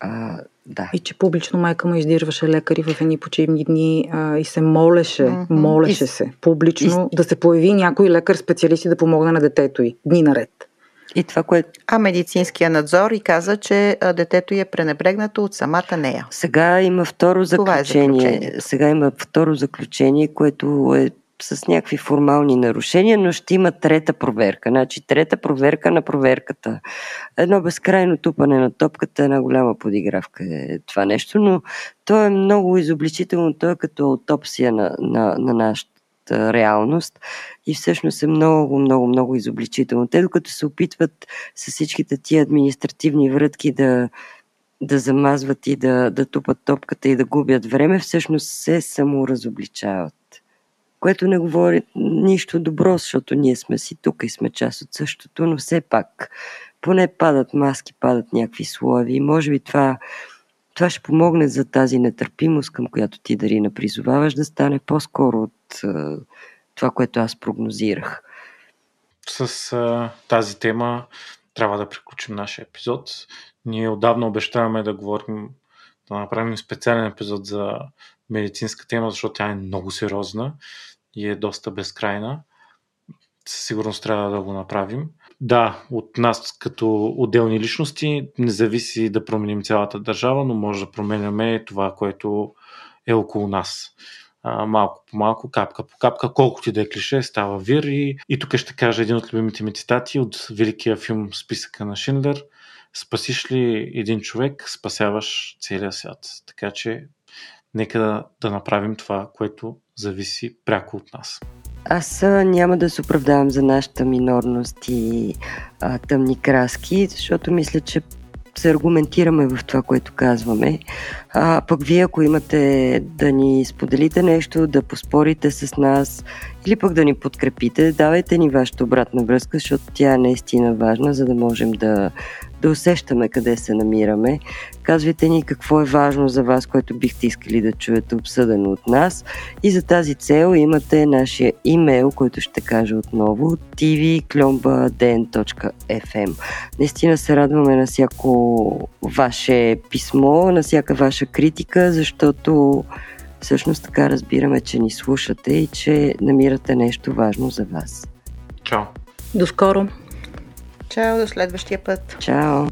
А, да. И че публично майка му издирваше лекари в едни почивни дни а, и се молеше, mm-hmm. молеше и... се публично и... да се появи някой лекар специалист и да помогне на детето й дни наред. И това, което... А медицинския надзор и каза, че детето е пренебрегнато от самата нея. Сега има второ заключение. Е Сега има второ заключение, което е с някакви формални нарушения, но ще има трета проверка. Значи трета проверка на проверката. Едно безкрайно тупане на топката, една голяма подигравка е това нещо, но то е много изобличително. То е като аутопсия на, на, на нашата реалност и всъщност е много, много, много изобличително. Те докато се опитват с всичките тия административни врътки да да замазват и да, да тупат топката и да губят време, всъщност се саморазобличават което не говори нищо добро, защото ние сме си тук и сме част от същото, но все пак поне падат маски, падат някакви слоеви и може би това, това ще помогне за тази нетърпимост, към която ти Дарина призоваваш, да стане по-скоро от това, което аз прогнозирах. С а, тази тема трябва да приключим нашия епизод. Ние отдавна обещаваме да говорим, да направим специален епизод за медицинска тема, защото тя е много сериозна и е доста безкрайна. Със сигурност трябва да го направим. Да, от нас като отделни личности не зависи да променим цялата държава, но може да променяме това, което е около нас. А, малко по малко, капка по капка, колкото ти да е клише, става вир. И, и тук ще кажа един от любимите ми цитати от великия филм Списъка на Шиндлер. спасиш ли един човек, спасяваш целия свят. Така че нека да, да направим това, което зависи пряко от нас. Аз няма да се оправдавам за нашата минорност и а, тъмни краски, защото мисля, че се аргументираме в това, което казваме. А пък вие, ако имате да ни споделите нещо, да поспорите с нас или пък да ни подкрепите, давайте ни вашата обратна връзка, защото тя е наистина важна, за да можем да да усещаме къде се намираме. Казвайте ни какво е важно за вас, което бихте искали да чуете обсъдено от нас. И за тази цел имате нашия имейл, който ще кажа отново tvklombaden.fm Наистина се радваме на всяко ваше писмо, на всяка ваша критика, защото всъщност така разбираме, че ни слушате и че намирате нещо важно за вас. Чао! До скоро! Чао, до следващия път. Чао!